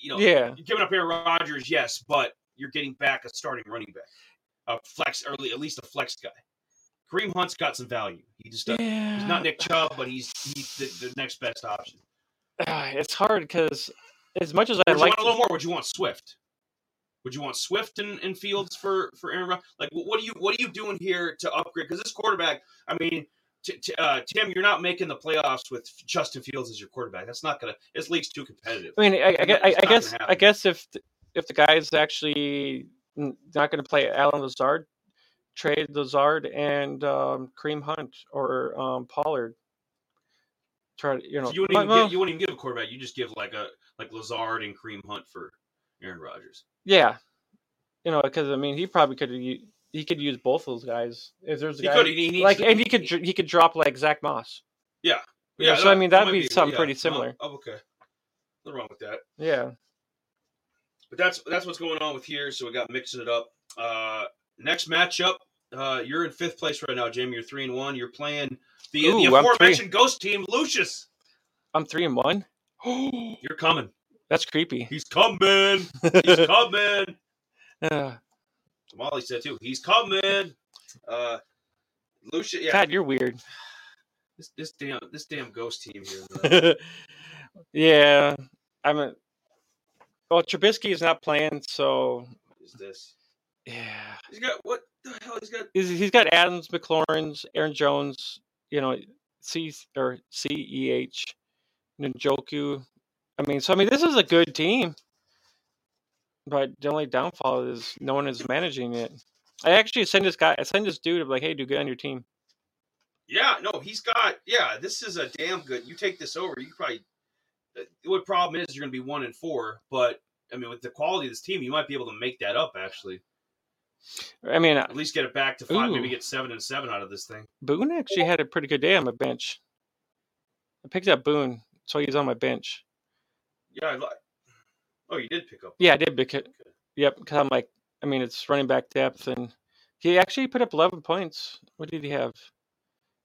you know, yeah, you're giving up Aaron Rodgers, yes, but you're getting back a starting running back, a flex, or at least a flex guy. Kareem Hunt's got some value. He just yeah. He's not Nick Chubb, but he's he's the, the next best option. Ah, it's hard because as much as I like, want a little more? Would you want Swift? Would you want Swift and, and Fields for for Aaron Rodgers? Like, what, what are you what are you doing here to upgrade? Because this quarterback, I mean, t- t- uh, Tim, you're not making the playoffs with Justin Fields as your quarterback. That's not gonna. This league's too competitive. I mean, I, I, It's gue- not I, I guess I guess if th- if the guy's actually not going to play Allen Lazard, trade Lazard and um, Kareem Hunt or um, Pollard. Try to you know So you wouldn't but- even well, give, you wouldn't even give a quarterback. You just give like a like Lazard and Kareem Hunt for Aaron Rodgers. yeah, you know because I mean he probably could he could use both those guys if there's a He guy could. He, like to- and he could he could drop like Zach Moss. Yeah. Yeah, so I mean, that'd might be something pretty well, similar. Oh, okay. Nothing wrong with that. Yeah, But that's that's what's going on with here. So we got mixing it up. Uh, next matchup, uh, you're in fifth place right now, Jamie. You're three and one. You're playing the, Ooh, the aforementioned ghost team, Lucius. I'm three and one. You're coming. That's creepy. He's coming. He's coming. Uh, Molly said too. He's coming. Uh, Lucius. Yeah. God, you're weird. This, this damn this damn ghost team here. yeah, I'm a. Well, Trubisky is not playing, so What is this? yeah, He's got what the hell? He's got he's, he's got Adams, McLaurin's, Aaron Jones, you know, C or C E H, Njoku. I mean, so I mean, this is a good team, but the only downfall is no one is managing it. I actually sent this guy, I sent this dude, I'm like, hey, do good on your team. Yeah, no, he's got. Yeah, this is a damn good. You take this over, you probably. uh, The only problem is you're going to be one and four, but I mean, with the quality of this team, you might be able to make that up. Actually, I mean, at least get it back to five, maybe get seven and seven out of this thing. Boone actually had a pretty good day on my bench. I picked up Boone, so he's on my bench. Yeah, I like. Oh, you did pick up. Yeah, I did pick it. Yep, because I'm like, I mean, it's running back depth, and he actually put up 11 points. What did he have?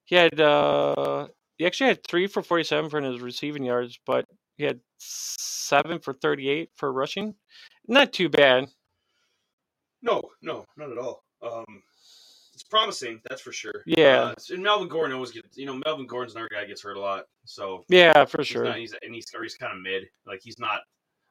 He had, uh, he actually had three for 47 for his receiving yards, but he had seven for 38 for rushing. Not too bad. No, no, not at all. Um, it's promising, that's for sure. Yeah. Uh, and Melvin Gordon always gets. You know, Melvin Gordon's another guy gets hurt a lot, so Yeah, for he's sure. not- he's and he's or he's kind of mid. Like he's not.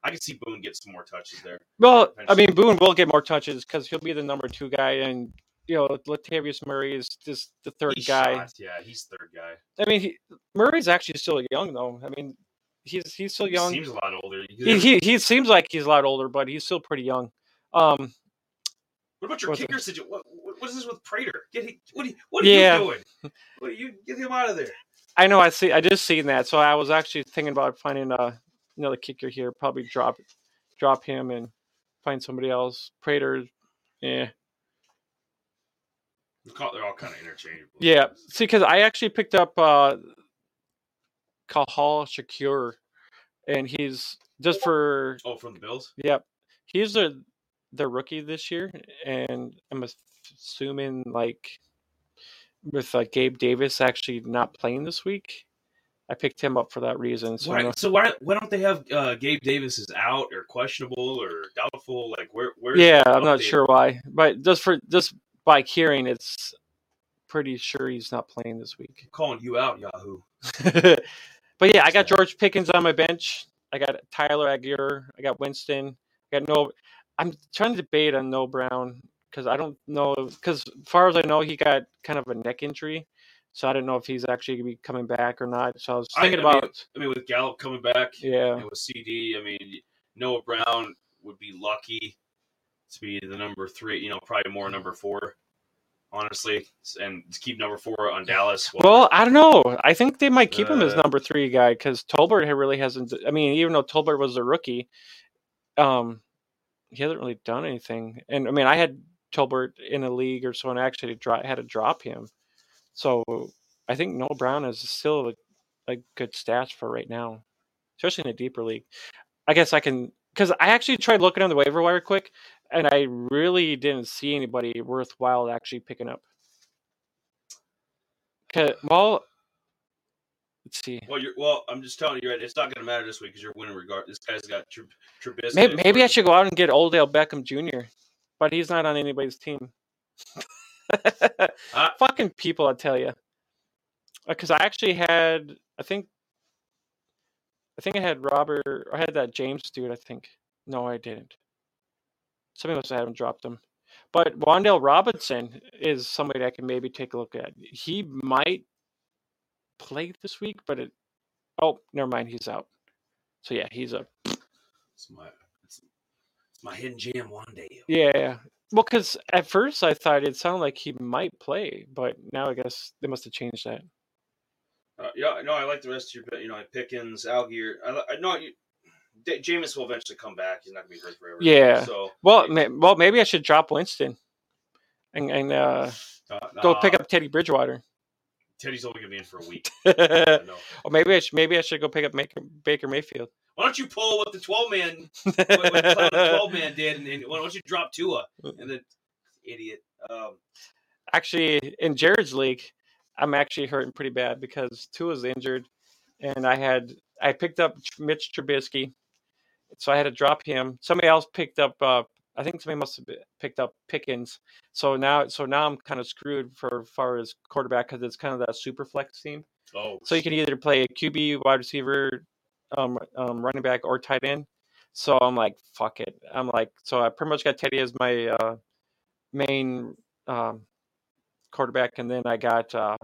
I can see Boone get some more touches there. Well, I mean, Boone will get more touches because he'll be the number two guy, and you know, Latavius Murray is just the third He's guy. shot. Yeah, he's third guy. I mean, he, Murray's actually still young, though. I mean, he's he's still He young. seems a lot older. he, he he seems like he's a lot older, but he's still pretty young. Um, What about your kicker situation? What, what, what is this with Prater? Get he, what are you, what are Yeah. you doing? What are you get him out of there? I know. I see. I just seen that, so I was actually thinking about finding uh, another kicker here. Probably drop, drop him and find somebody else. Prater, yeah, They're all kind of interchangeable. yeah. See, because I actually picked up uh, Khalil Shakir, and he's just for Oh, from the Bills. Yep. He's the the rookie this year, and I'm assuming like with uh, Gabe Davis actually not playing this week, I picked him up for that reason. So Why, so why why don't they have uh, Gabe Davis is out or questionable or doubtful? Like where where? yeah, I'm not sure why, but just for just by hearing, it's pretty sure he's not playing this week. calling you out, Yahoo. but yeah, I got George Pickens on my bench. I got Tyler Allgeier. I got Winston. I got no. I'm trying to debate on Noah Brown because I don't know. Because as far as I know, he got kind of a neck injury, so I don't know if he's actually gonna be coming back or not. So I was thinking I mean, about I mean, with Gallup coming back, yeah, and with CD, I mean Noah Brown would be lucky to be the number three. You know, probably more number four, honestly, and to keep number four on Dallas. Well, I don't know. I think they might keep him as Uh, number three guy because Tolbert really hasn't. I mean, even though Tolbert was a rookie, um, he hasn't really done anything. And I mean, I had Tolbert in a league or so, and I actually had to drop him. So I think Noah Brown is still a, a good stats for right now, especially in a deeper league. I guess I can because I actually tried looking on the waiver wire quick, and I really didn't see anybody worthwhile actually picking up. well, let's see. Well, you're well. I'm just telling you, right? It's not going to matter this week because you're winning regard. This guy's got Tr- Trubisky. Maybe, maybe I should go out and get Odell Beckham Jr., but he's not on anybody's team. Ah. Fucking people, I tell you. Because I actually had, I think, I think I had Robert, I had that James dude. I think. No, I didn't. Somebody must have had him dropped him. But Wan'Dale Robinson is somebody I can maybe take a look at. He might play this week, but it. Oh, never mind. He's out. So yeah, he's a It's my, it's, it's my hidden gem one day. Yeah. Well, because at first I thought it sounded like he might play, but now I guess they must have changed that. Uh, yeah, no, I like the rest of your, you know, Pickens, Allgeier. I, I know you. D- Jameis will eventually come back. He's not going to be hurt forever. Yeah. So Well, ma- well, maybe I should drop Winston and, and uh, uh, go pick up Teddy Bridgewater. Teddy's only going to be in for a week. or maybe I should, maybe I should go pick up Baker, Baker Mayfield. Why don't you pull what the twelve man, what, what the twelve man did, and, and why don't you drop Tua and then idiot? Um, actually, in Jared's league, I'm actually hurting pretty bad because Tua's injured, and I had I picked up Mitch Trubisky, so I had to drop him. Somebody else picked up. Uh, I think somebody must have picked up Pickens. So now, so now I'm kind of screwed for far as quarterback because it's kind of that super flex team. oh, So you can either play a QB, wide receiver, um, um, running back, or tight end. So I'm like, fuck it. I'm like, so I pretty much got Teddy as my uh, main um, quarterback, and then I got uh,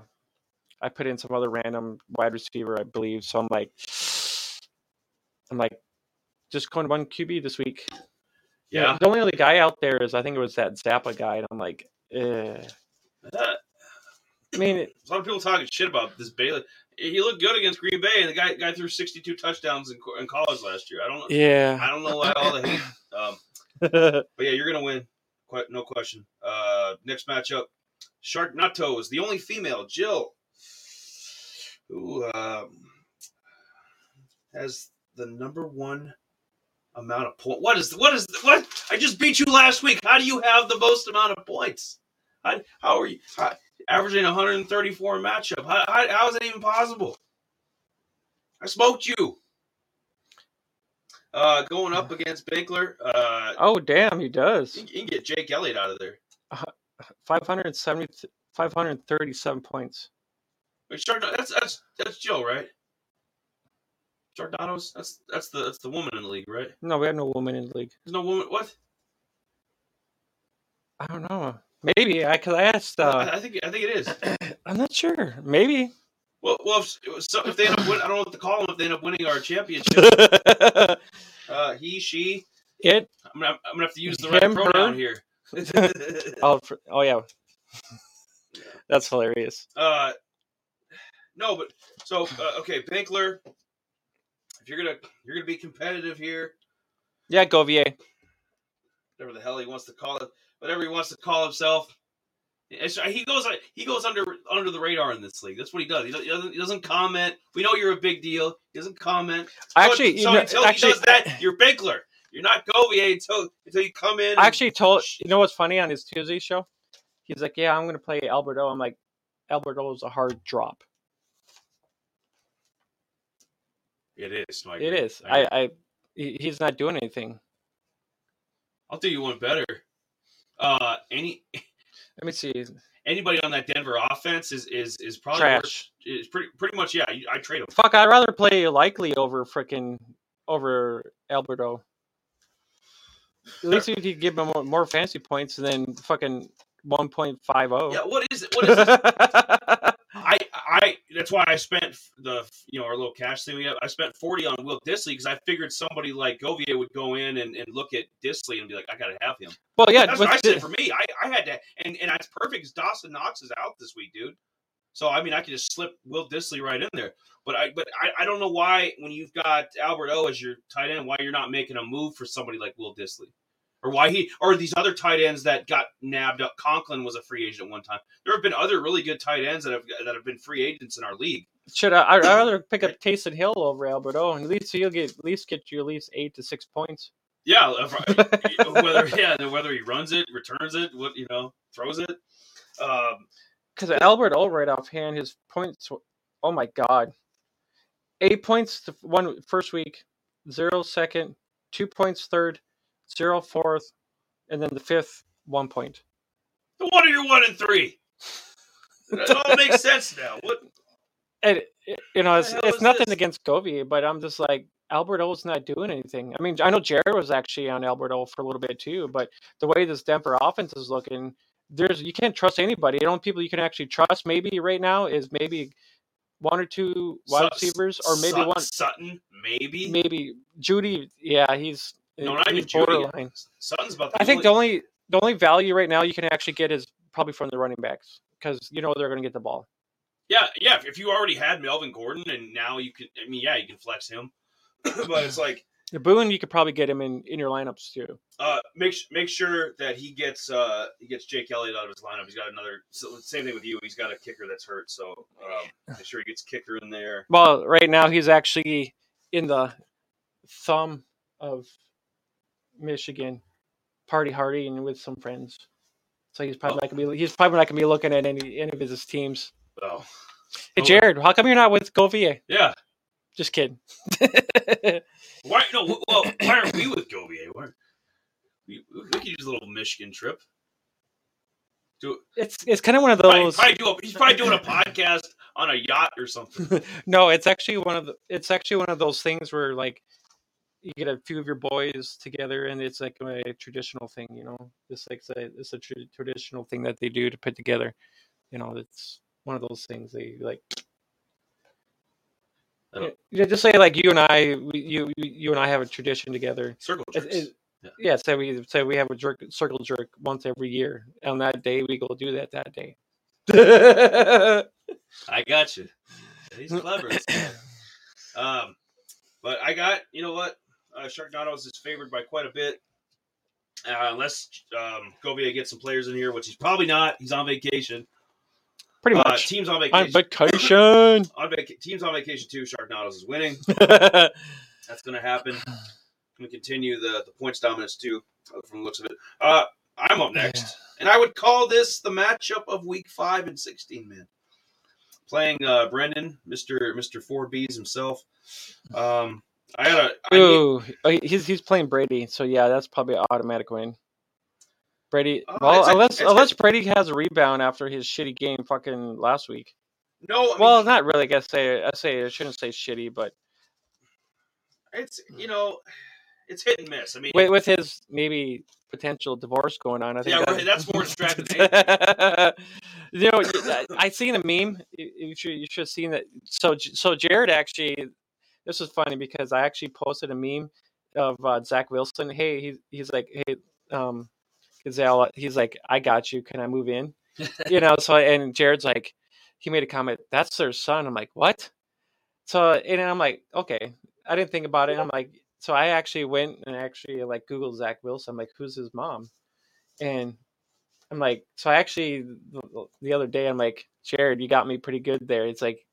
I put in some other random wide receiver, I believe. So I'm like, I'm like, just going one QB this week. Yeah. the only other guy out there is I think it was that Zappe guy, and I'm like, eh. I mean, it- a lot of people talking shit about this Bailey. He looked good against Green Bay, and the guy guy threw 62 touchdowns in, in college last year. I don't know. yeah. I don't know why all the hate. Um, but yeah, you're gonna win, quite no question. Uh, next matchup, Shark Sharknado is the only female, Jill, who um, has the number one amount of points. What is what is what? I just beat you last week. How do you have the most amount of points? How, how are you how, averaging 134 matchup? How, how, how is that even possible? I smoked you. Uh, going up against Binkler, uh, oh, damn, he does. you, you can get Jake Elliott out of there. 570, 537 points. Wait, that's that's that's Joe, right? Giordano's that's that's the that's the woman in the league, right? No, we have no woman in the league. There's no woman. What? I don't know. Maybe I because I asked. Uh, I, think I think it is. I'm not sure. Maybe. Well, well, if, so if they end up, win, I don't know what to call them. If they end up winning our championship, uh, he, she. it. I'm gonna, I'm gonna have to use the right Him, pronoun her? here. oh, oh yeah, that's hilarious. uh, no, but so uh, okay, Binkler. If you're gonna you're gonna be competitive here, Yeah, Govier. whatever the hell he wants to call it, whatever he wants to call himself. He goes he goes under under the radar in this league. That's what he does. He doesn't, he doesn't, comment. We know you're a big deal. He doesn't comment. So- Actually, you so know- until actually, he does that, you're Binkler. You're not Govier until until you come in. I actually told you know what's funny on his Tuesday show. He's like, "Yeah, I'm going to play Albert O." I'm like, "Albert O is a hard drop. it is. no, It is. I. I, I, he's not doing anything. I'll do you one better. Uh, any Let me see. anybody on that Denver offense is is is probably worth- is pretty pretty much yeah. I trade him. Fuck, I'd rather play likely over freaking over Albert O. At least if you give him more, more fancy points than fucking 1.50. Yeah, what is it? What is it? I I that's why I spent the you know our little cash thing we have. I spent forty on Will Dissly because I figured somebody like Govier would go in and, and look at Dissly and be like, I gotta have him. well, yeah, that's what I said the- for me. I, I had to, and and that's perfect. 'cause Dawson Knox is out this week, dude. So I mean, I could just slip Will Dissly right in there. But I but I, I don't know why when you've got Albert O as your tight end, why you're not making a move for somebody like Will Dissly. Or why he or these other tight ends that got nabbed up. Conklin was a free agent at one time. There have been other really good tight ends that have that have been free agents in our league. should I, I'd rather pick up Taysom Hill over Albert O, and at least he'll get at least get you at least eight to six points. Yeah, whether yeah whether he runs it, returns it, what you know, throws it. Um, Because Albert O, right offhand, his points. Oh my god, eight points to one first week, zero second, two points third, zero fourth, and then the fifth one point. no wonder you're one and three. It all makes sense now. What And it- you know, it's it's nothing this? against Govier, but I'm just like Albert O's not doing anything. I mean, I know Jared was actually on Albert O for a little bit too, but the way this Denver offense is looking, there's you can't trust anybody. The only people you can actually trust maybe right now is maybe one or two wide receivers, or maybe Sut- one, Sutton, maybe. maybe Jeudy. Yeah, he's No, not even Jeudy. borderline. Sutton's about. I think the only the only value right now you can actually get is probably from the running backs because you know they're going to get the ball. Yeah, yeah. if- If you already had Melvin Gordon and now you can, I mean, yeah, you can flex him, but it's like The Boone, you could probably get him in in your lineups too. uh, make make sure that he gets uh, he gets Jake Elliott out of his lineup. He's got another so same thing with you. He's got a kicker that's hurt, so um, make sure he gets kicker in there. Well, right now he's actually in the thumb of Michigan, party hardy and with some friends. So he's probably oh. not gonna be he's probably not gonna be looking at any any of his teams. So Hey Oh. Jared, how come you're not with Govier? yeah, Just kidding. why no? Well, why aren't we with Govier? Why, we, we could use a little Michigan trip. Do it's it's kind of one of probably, those. probably do a, he's probably doing a podcast on a yacht or something. no, it's actually one of the. It's actually one of those things where like you get a few of your boys together, and it's like a traditional thing. You know, it's like a, it's a tr- traditional thing that they do to put together. You know, it's one of those things they like. I don't- Yeah, just say like you and I, we, you you and I have a tradition together. Circle It- jerks. it- Yeah. yeah, say we say we have a jerk circle jerk once every year. On that day, we go do that that day. I got you. He's clever. um, but I got you know what? Uh, Sharknado's is favored by quite a bit. Uh, unless um, Govia gets some players in here, which he's probably not. He's on vacation. Pretty Uh, much. teams on on vacation. vacation. on vac- teams on vacation too. Sharknado's is winning. That's going to happen. Going to continue the the points dominance too, uh, from the looks of it. Uh, I'm up next, and I would call this the matchup of Week Five and Sixteen. men. playing uh, Brendan, Mister Mister Four Bs himself. Um, I got a. I need, Ooh, oh, he's he's playing Brady, so yeah, that's probably an automatic win. Brady, Uh, well, a- unless it's a- unless Brady has a rebound after his shitty game fucking last week. no, I mean, Well, not really. I guess say I say I shouldn't say shitty, but it's you know, it's hit and miss. I mean, with, with his maybe potential divorce going on, I think Yeah, that- right, that's more distracting you know, I, I seen a meme. You you should you should have seen that. So so Jared actually, this was funny because I actually posted a meme of uh, Zach Wilson. Hey, he, he's like, hey, um, Gisele, he's like, I got you. Can I move in? you know, so and Jared's like, he made a comment, that's their son. I'm like, what? So and I'm like, okay. I didn't think about it. I'm like, so I actually went and actually like Googled Zach Wilson. I'm like, who's his mom? And I'm like, so I actually the other day I'm like, Jared, you got me pretty good there. It's like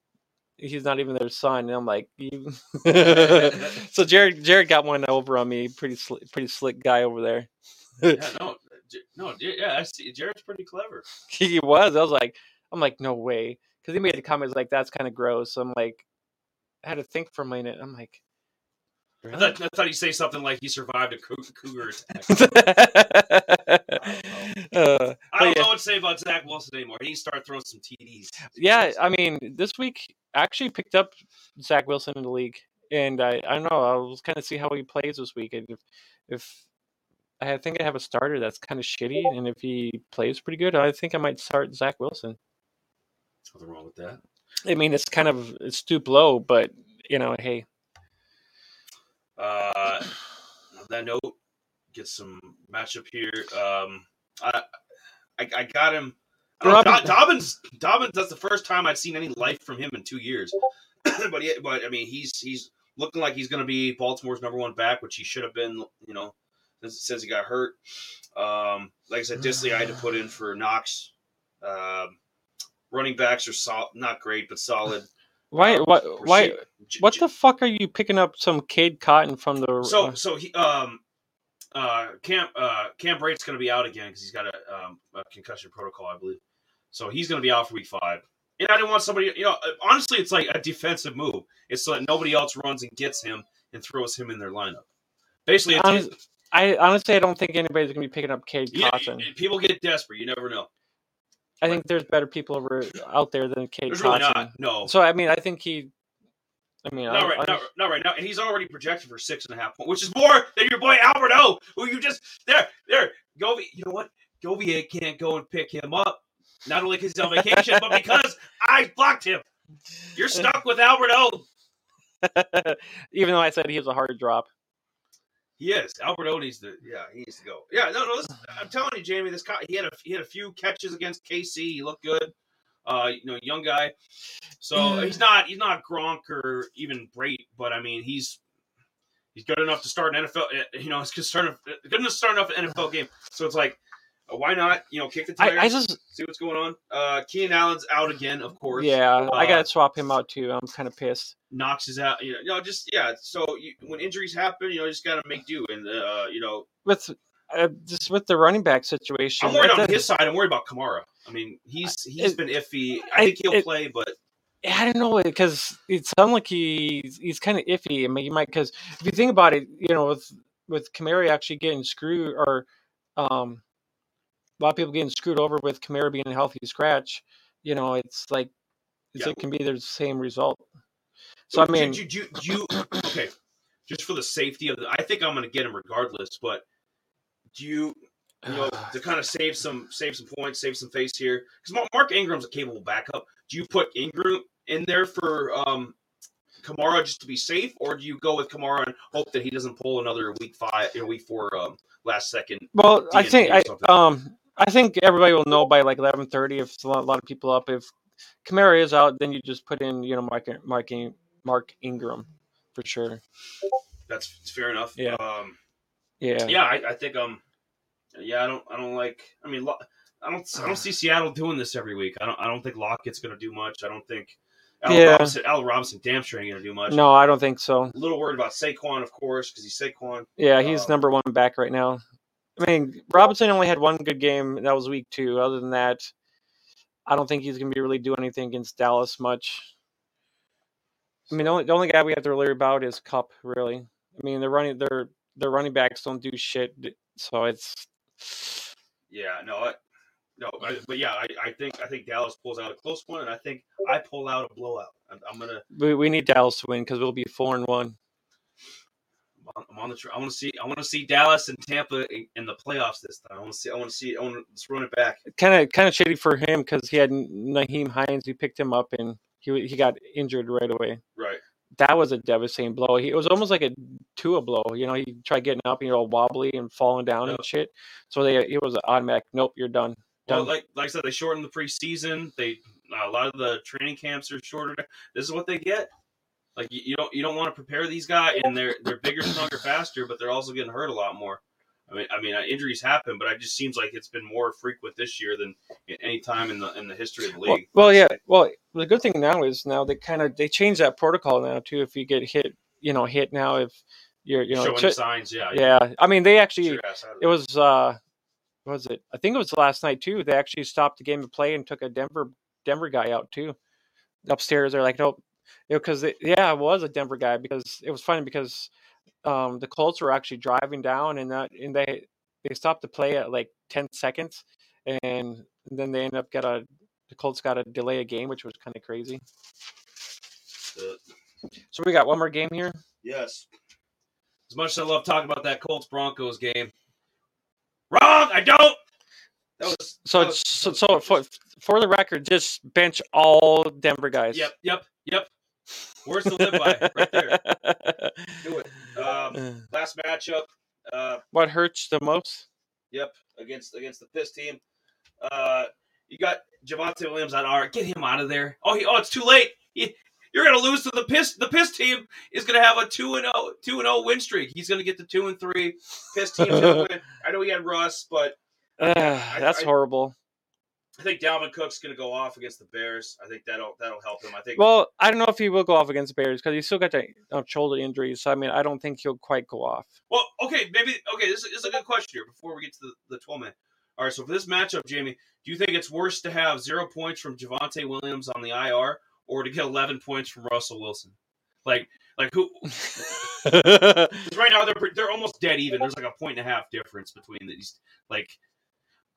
he's not even their son. And I'm like, you. so Jared Jared got one over on me. Pretty slick, pretty slick guy over there. Yeah, no, no, yeah, I see. Jared's pretty clever. he was. I was like, I'm like, no way, because he made the comments like that's kind of gross. So I'm like, I had to think for a minute. I'm like, I thought, I thought you'd say something like he survived a cou- cougar attack. uh, I don't but know what to say about Zach Wilson anymore. He started throwing some TDs. yeah, I mean, this week I actually picked up Zach Wilson in the league, and I, I don't know. I was kind of see how he plays this week. And if, if I think I have a starter that's kind of shitty, and if he plays pretty good, I think I might start Zach Wilson. Nothing wrong with that. I mean, it's kind of it's too low, but you know, hey, Uh, on that note, get some matchup here. Um, I, I, I got him. I don't know, Robin- Do- Dobbins, Dobbins. That's the first time I'd seen any life from him in two years. but yeah, but I mean, he's he's looking like he's going to be Baltimore's number one back, which he should have been. You know, since, since he got hurt. Um, like I said, Dissly I had to put in for Knox. Um, running backs are sol- not great, but solid. why, Uh, why, why, Rasheed- J- what the fuck are you picking up some Cade Otton from the? So so he um uh Cam uh Cam Brate's going to be out again because he's got a, um, a concussion protocol, I believe. So he's going to be out for week five. And I didn't want somebody, you know, honestly, it's like a defensive move. It's so that nobody else runs and gets him and throws him in their lineup. Basically, it's, I honestly, I don't think anybody's gonna be picking up Cade yeah, Otton. people get desperate. You never know. I think there's better people over out there than Cade There's really Otton. not. No. So I mean, I think he. I mean, Not I, right, I, not, not right now, and he's already projected for six and a half points, which is more than your boy Albert O, who you just there, there. Govey, you know what? Govey can't go and pick him up, not only because he's on vacation, but because I blocked him. You're stuck with Albert O. even though I said he was a hard drop. He is. Albert O needs to. Yeah, he needs to go. Yeah, no, no. This, I'm telling you, Jamie. This he had a he had a few catches against KC. He looked good. Uh, you know, young guy. So he's not he's not Gronk or even Brate, but I mean he's he's good enough to start an NFL. uh, You know, it's good start good enough to start off an NFL game. So it's like, uh, why not? You know, kick the tires. I, I just, see what's going on. Uh, Keenan Allen's out again, of course. yeah, I Uh, gotta swap him out too. I'm kind of pissed. Knox is out. You know, you know, just yeah. So you, when injuries happen, you know, you just got to make do. And uh, you know, with uh, just with the running back situation. I'm worried on his side. I'm worried about Kamara. I mean, he's he's It- been iffy. I- I think he'll it- play, but I don't know because it sounds like he's he's kind of iffy. I mean, you might because if you think about it, you know, with with Kamara actually getting screwed or um, a lot of people getting screwed over with Kamara being a healthy scratch. You know, it's like it's, Yeah. it can be the same result. So I mean, do, do, do you okay? Just for the safety of the, I think I'm going to get him regardless. But do you, you know, to kind of save some save some points, save some face here? Because Mark Ingram's a capable backup. Do you put Ingram in there for um, Kamara just to be safe, or do you go with Kamara and hope that he doesn't pull another week five, you know, week four, um, last second? Well, I think I um I think everybody will know by like eleven thirty if a lot, a lot of people up. If Kamara is out, then you just put in you know Mark Mark, Mark Ingram for sure. That's fair enough. Yeah. Um, Yeah. yeah, I, I think um, yeah, I don't, I don't like. I mean, I don't, I don't see Seattle doing this every week. I don't, I don't think Lockett's going to do much. I don't think Al Yeah. Robinson, Al Robinson, damn sure ain't going to do much. No, I don't think so. A little worried about Saquon, of course, because he's Saquon. Yeah, he's Um, number one back right now. I mean, Robinson only had one good game. and That was week two. Other than that, I don't think he's going to be really doing anything against Dallas much. I mean, the only, the only guy we have to worry about is Kupp. Really, I mean, they're running their their running backs don't do shit, so it's Yeah, no, I, no, I, but yeah, I, I think, I think Dallas pulls out a close one, and I think I pull out a blowout. I'm, I'm gonna, we, we need Dallas to win because we'll be four and one. I'm on the. tr- I want to see, I want to see Dallas and Tampa in, in the playoffs this time. I want to see, I want to see, I want to let's run it back. Kind of kind of shitty for him because he had Nyheim Hines. We picked him up and he he got injured right away. Right. That was a devastating blow. He, it was almost like a Tua blow. You know, he tried getting up and you're all wobbly and falling down Yep. and shit. So they it was an automatic. Nope, you're done. Well, like like I said, they shortened the preseason. They a lot of the training camps are shorter. This is what they get. Like you, you don't you don't want to prepare these guys, and they're they're bigger, stronger, faster, but they're also getting hurt a lot more. I mean, I mean, uh, injuries happen, but it just seems like it's been more frequent this year than any time in the in the history of the league. well, yeah. Well, the good thing now is now they kind of they changed that protocol now too. If you get hit, you know, hit now if you're you know, showing signs, yeah, yeah. I mean, they actually Sure ass out of it was uh what was it? I think it was last night too. They actually stopped the game of play and took a Denver Denver guy out too. Upstairs, they're like, nope, because yeah, it was a Denver guy because it was funny because um the Colts were actually driving down and that and they they stopped the play at like ten seconds and then they ended up got a the Colts got a delay a game, which was kind of crazy. So we got one more game here. Yes. As much as I love talking about that Colts Broncos game, wrong. I don't. That was So was- so, that so for for the record, just bench all Denver guys. Yep, yep, yep. Words to live by, right there. Do it. Um, last matchup. Uh, what hurts the most? yep, against against the Piss team. Uh, you got Javonte Williams on R. Get him out of there. Oh, he, oh, it's too late. He, you're gonna lose to the Piss. The Piss team is gonna have a two and 0, 2 and zero win streak. He's gonna get the two and three. Piss team. I know he had Russ, but Ugh, that's I- horrible. I think Dalvin Cook's gonna go off against the Bears. I think that'll that'll help him. I think. Well, I don't know if he will go off against the Bears because he's still got that uh, shoulder injury. So I mean, I don't think he'll quite go off. Well, okay, maybe okay. This is, this is a good question here before we get to the, the 12 man. All right, so for this matchup, Jamie, do you think it's worse to have zero points from Javonte Williams on the IR or to get 11 points from Russell Wilson? Like, like who? right now they're they're almost dead even. There's like a point and a half difference between these. Like,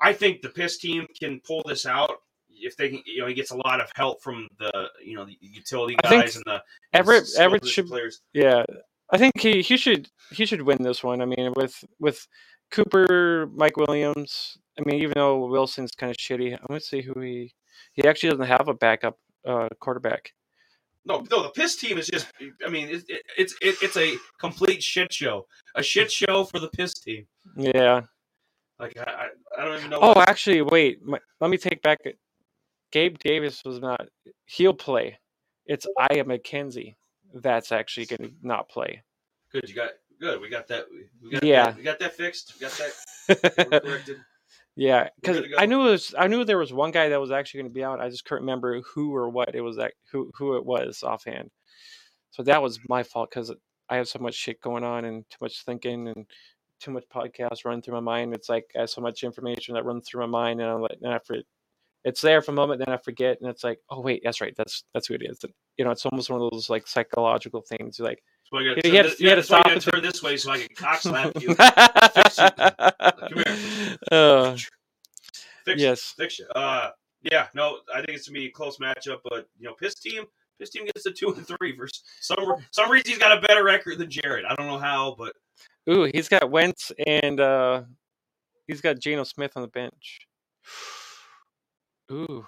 I think the Piss team can pull this out if they can. You know, he gets a lot of help from the you know the utility guys and the and Everett skill Everett should players. yeah. I think he, he should he should win this one. I mean, with with Cooper, Mike Williams. I mean, even though Wilson's kind of shitty, I'm gonna see who he he actually doesn't have a backup uh, quarterback. No, no, the piss team is just. I mean, it, it, it's it, it's a complete shit show. A shit show for the piss team. Yeah. Like I, I, I don't even know. Oh, actually, wait. My, let me take back. Gabe Davis was not. He'll play. It's Isaiah McKenzie that's actually going to not play. good. You got good. We got that. We got Yeah. That, we got that fixed. We got that corrected. yeah, because to I knew it was. I knew there was one guy that was actually going to be out. I just couldn't remember who or what it was. That who who it was offhand. So that was my fault because I have so much shit going on and too much thinking and too much podcasts running through my mind. It's like I have so much information that runs through my mind, and I'm like, and I forget. It's there for a moment, then I forget, and it's like, oh wait, that's right, that's that's who it is. You know, it's almost one of those like psychological things. Like, why I gotta You turn had to- this, you had to stop and turn this way so I can cock slap you. Come here. Uh, Fix yes. Fix you. Uh, yeah. No, I think it's gonna be a close matchup, but you know, piss team. Piss team gets a two and three for some some reason. He's got a better record than Jared. I don't know how, but Ooh, he's got Wentz and uh, he's got Geno Smith on the bench. Ooh,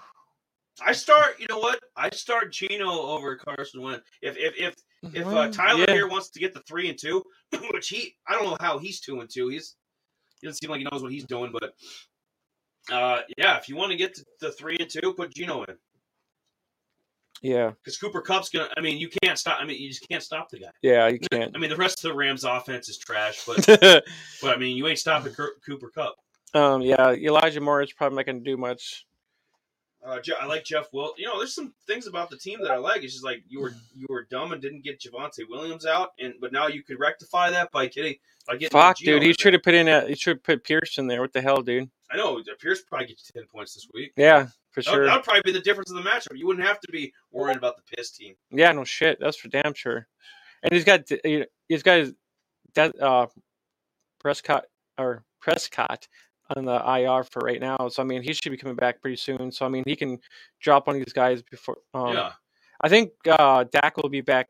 I start. You know what? I start Geno over Carson Wentz. If if if if uh, Tyler yeah. here wants to get the three and two, which he I don't know how he's two and two. He's he doesn't seem like he knows what he's doing, but uh, yeah, if you want to get to the three and two, put Geno in yeah, because Cooper Kupp's gonna. I mean, you can't stop. I mean, you just can't stop the guy. yeah, you can't. I mean, the rest of the Rams' offense is trash, but but I mean, you ain't stopping Cooper Cup. um, yeah, Elijah Moore is probably not going to do much. Uh, Je- I like Jeff Will. You know, there's some things about the team that I like. It's just like you were you were dumb and didn't get Javonte Williams out, and but now you could rectify that by getting by getting Fuck, Geno dude, he should have put in a he should have put Pierce in there. What the hell, dude? I know Pierce probably get you ten points this week. Yeah, for sure. that would probably be the difference in the matchup. You wouldn't have to be worried about the piss team. Yeah, no shit. That's for damn sure. And he's got he- he's got his- that uh Prescott or Prescott on the IR for right now. So I mean, he should be coming back pretty soon. So I mean, he can drop on these guys before. Um, yeah, I think uh Dak will be back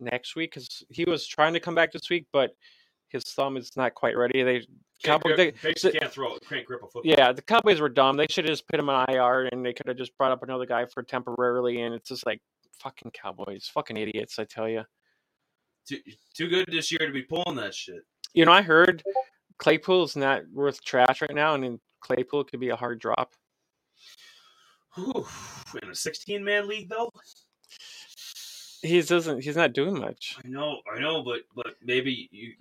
next week because he was trying to come back this week, but his thumb is not quite ready. They can't, Cowboys, they, basically can't throw it, can't grip a football. yeah, the Cowboys were dumb. They should have just put him on IR and they could have just brought up another guy for temporarily. And it's just like fucking Cowboys, fucking idiots, I tell you. Too, too good this year to be pulling that shit. You know, I heard Claypool's not worth trash right now, and then Claypool could be a hard drop. Whew. In a 16 man league, though. He doesn't. He's not doing much. I know, I know, but but maybe you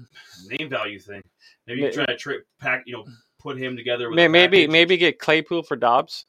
name value thing. Maybe you try to tra- pack, you know, put him together with May- Maybe maybe get Claypool for Dobbs.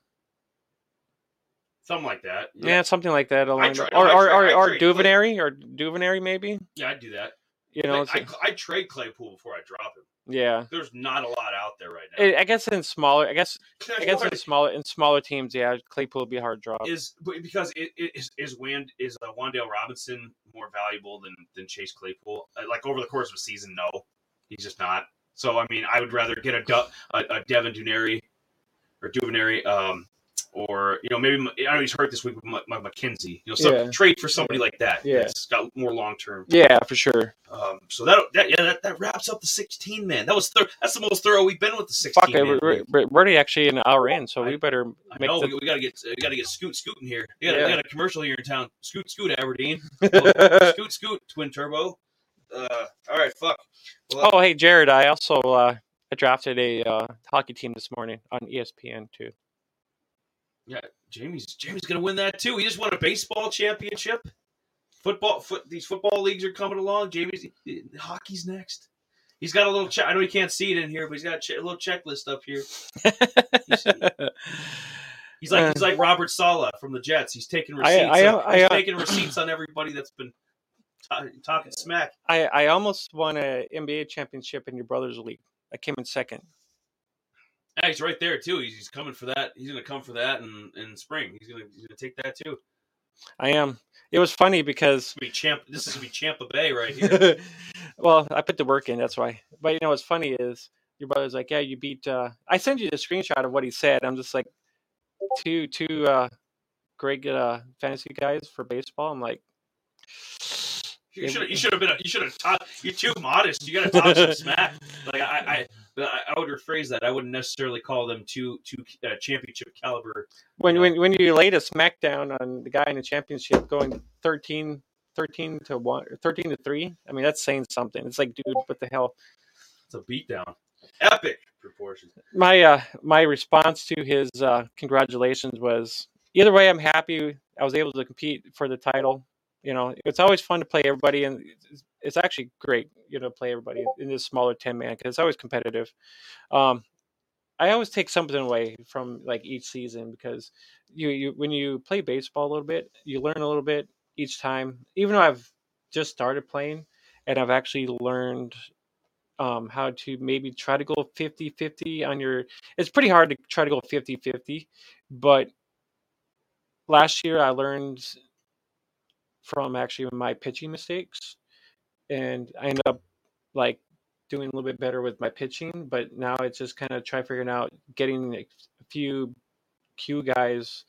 something like that. Yeah, something like that. along or or or, or trade Duvernay or Duvernay maybe. yeah, I'd do that. You know, I, I, I'd trade Claypool before I drop him. yeah. There's not a lot out there right now. I I guess in smaller, I guess I guess in smaller in smaller teams, yeah, Claypool would be a hard drop. is because it, it is is Wand is uh, Wan'Dale Robinson more valuable than than Chase Claypool? Uh, like over the course of a season, no, he's just not. So I mean, I would rather get a Du- a, a Devin Duvernay or Duvernay, um, or you know maybe I know he's hurt this week with M- M- McKenzie. You know, so Yeah. trade for somebody like that. Yeah. that's got more long term. Yeah, for sure. Um, so that, that yeah that, that wraps up the sixteen man. That was thir- that's the most thorough we've been with the sixteen. man. we're, we're, already actually an hour in, so I- we better I make know the. we, we gotta get we gotta get Scoot scooting here. We got, Yeah. we got a commercial here in town. Scoot Scoot Aberdeen. scoot Scoot Twin Turbo. Uh, all right, fuck. Well, oh, hey, Jared, I also uh, I drafted a uh, hockey team this morning on ESPN too. Jamie's Jamie's gonna win that too. He just won a baseball championship. Football, foot these football leagues are coming along. Jamie's hockey's next. He's got a little. Che- I know you can't see it in here, but he's got a, che- a little checklist up here. He's like he's like Robert Saleh from the Jets. He's taking Uh. I- receipts. I- on- I- he's I- taking receipts on everybody that's been ta talking smack. I, I almost won a NBA championship in your brother's league. I came in second. Yeah, he's right there too. He's, he's coming for that. He's gonna come for that in, in spring. He's gonna he's gonna take that too. I am. It was funny because This is gonna be champ. This is gonna be Champa Bay right here. well, I put the work in. That's why. But you know what's funny is your brother's like, "Yeah, you beat." Uh, I sent you the screenshot of what he said. I'm just like, two two uh, great uh, fantasy guys for baseball. I'm like, You should you should have been a, you should have taught. You're too modest. You gotta talk some smack. Like I I, I I would rephrase that. I wouldn't necessarily call them two two uh, championship caliber. when Yeah. when when you laid a smackdown on the guy in the championship, going 13, 13 to one, 13 to three. I mean, that's saying something. It's like, dude, what the hell? It's a beatdown. Epic proportions. my uh my response to his uh congratulations was either way i'm happy i was able to compete for the title you know it's always fun to play everybody and it's, actually great you know play everybody in this smaller 10 man because it's always competitive um i always take something away from like each season because you you when you play baseball a little bit you learn a little bit each time even though i've just started playing and i've actually learned um, how to maybe try to go 50 50 on your. It's pretty hard to try to go 50 50, but last year I learned from actually my pitching mistakes, and I end up like doing a little bit better with my pitching. But now it's just kind of try figuring out getting a few Q guys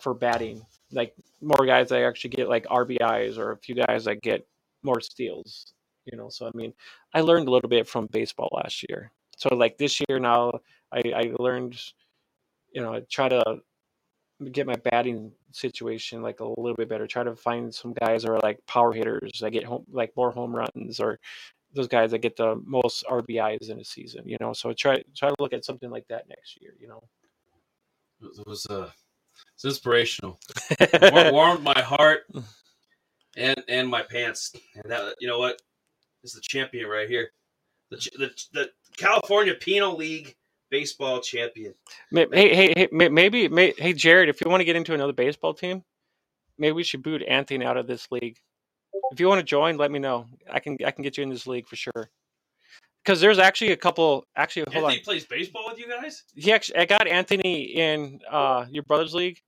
for batting, like more guys that actually get like RBIs or a few guys that get more steals. You know, so I mean, I learned a little bit from baseball last year. So like this year now, I, I learned, you know, I try to get my batting situation like a little bit better. Try to find some guys that are like power hitters that get home like more home runs or those guys that get the most RBIs in a season. You know, so try try to look at something like that next year. You know. It was uh, it's inspirational. War- warmed my heart and and my pants. And that you know what? This is the champion right here. The the, the California Penal League baseball champion. Hey, hey, hey, may- maybe, hey, Jared, if you want to get into another baseball team, maybe we should boot Anthony out of this league. If you want to join, let me know. I can, I can get you in this league for sure. Because there's actually a couple. Actually, hold Anthony on. plays baseball with you guys. He actually, I got Anthony in uh, your brother's league,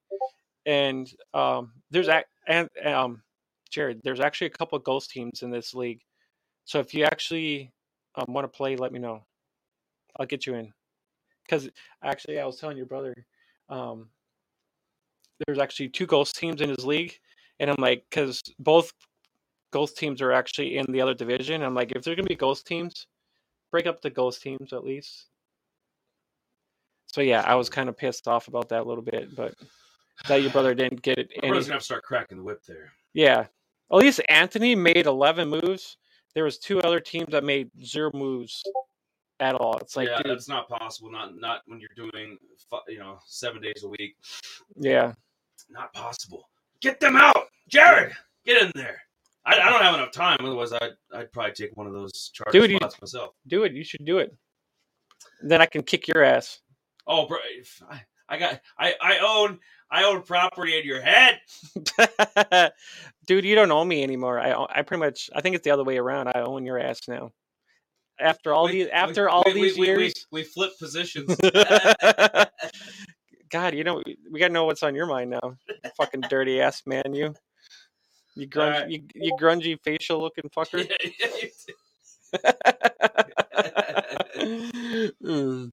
and um, there's and um, Jared. There's actually a couple of ghost teams in this league. So if you actually um, want to play, let me know. I'll get you in. Because actually, I was telling your brother, um, there's actually two ghost teams in his league, and I'm like, because both ghost teams are actually in the other division. I'm like, if there's gonna be ghost teams, break up the ghost teams at least. So yeah, I was kind of pissed off about that a little bit, but that your brother didn't get it. My brother's gonna start cracking the whip there. yeah, At least Anthony made 11 moves. There was two other teams that made zero moves at all. It's like, yeah, dude, that's not possible. Not not when you're doing you know seven days a week. yeah. Not possible. Get them out, Jared. Get in there. I, I don't have enough time. Otherwise, I'd I'd probably take one of those charge Dude, you- spots myself. Do it. You should do it. Then I can kick your ass. Oh, bro, I, I got I I own I own property in your head. Dude, you don't own me anymore. I I pretty much I think it's the other way around. I own your ass now. After all We- these we- after all we- these years. we, flip positions. God, you know we gotta know what's on your mind now. Fucking dirty ass man, you. You grunge, Alright. you, you grungy facial looking fucker. Mm.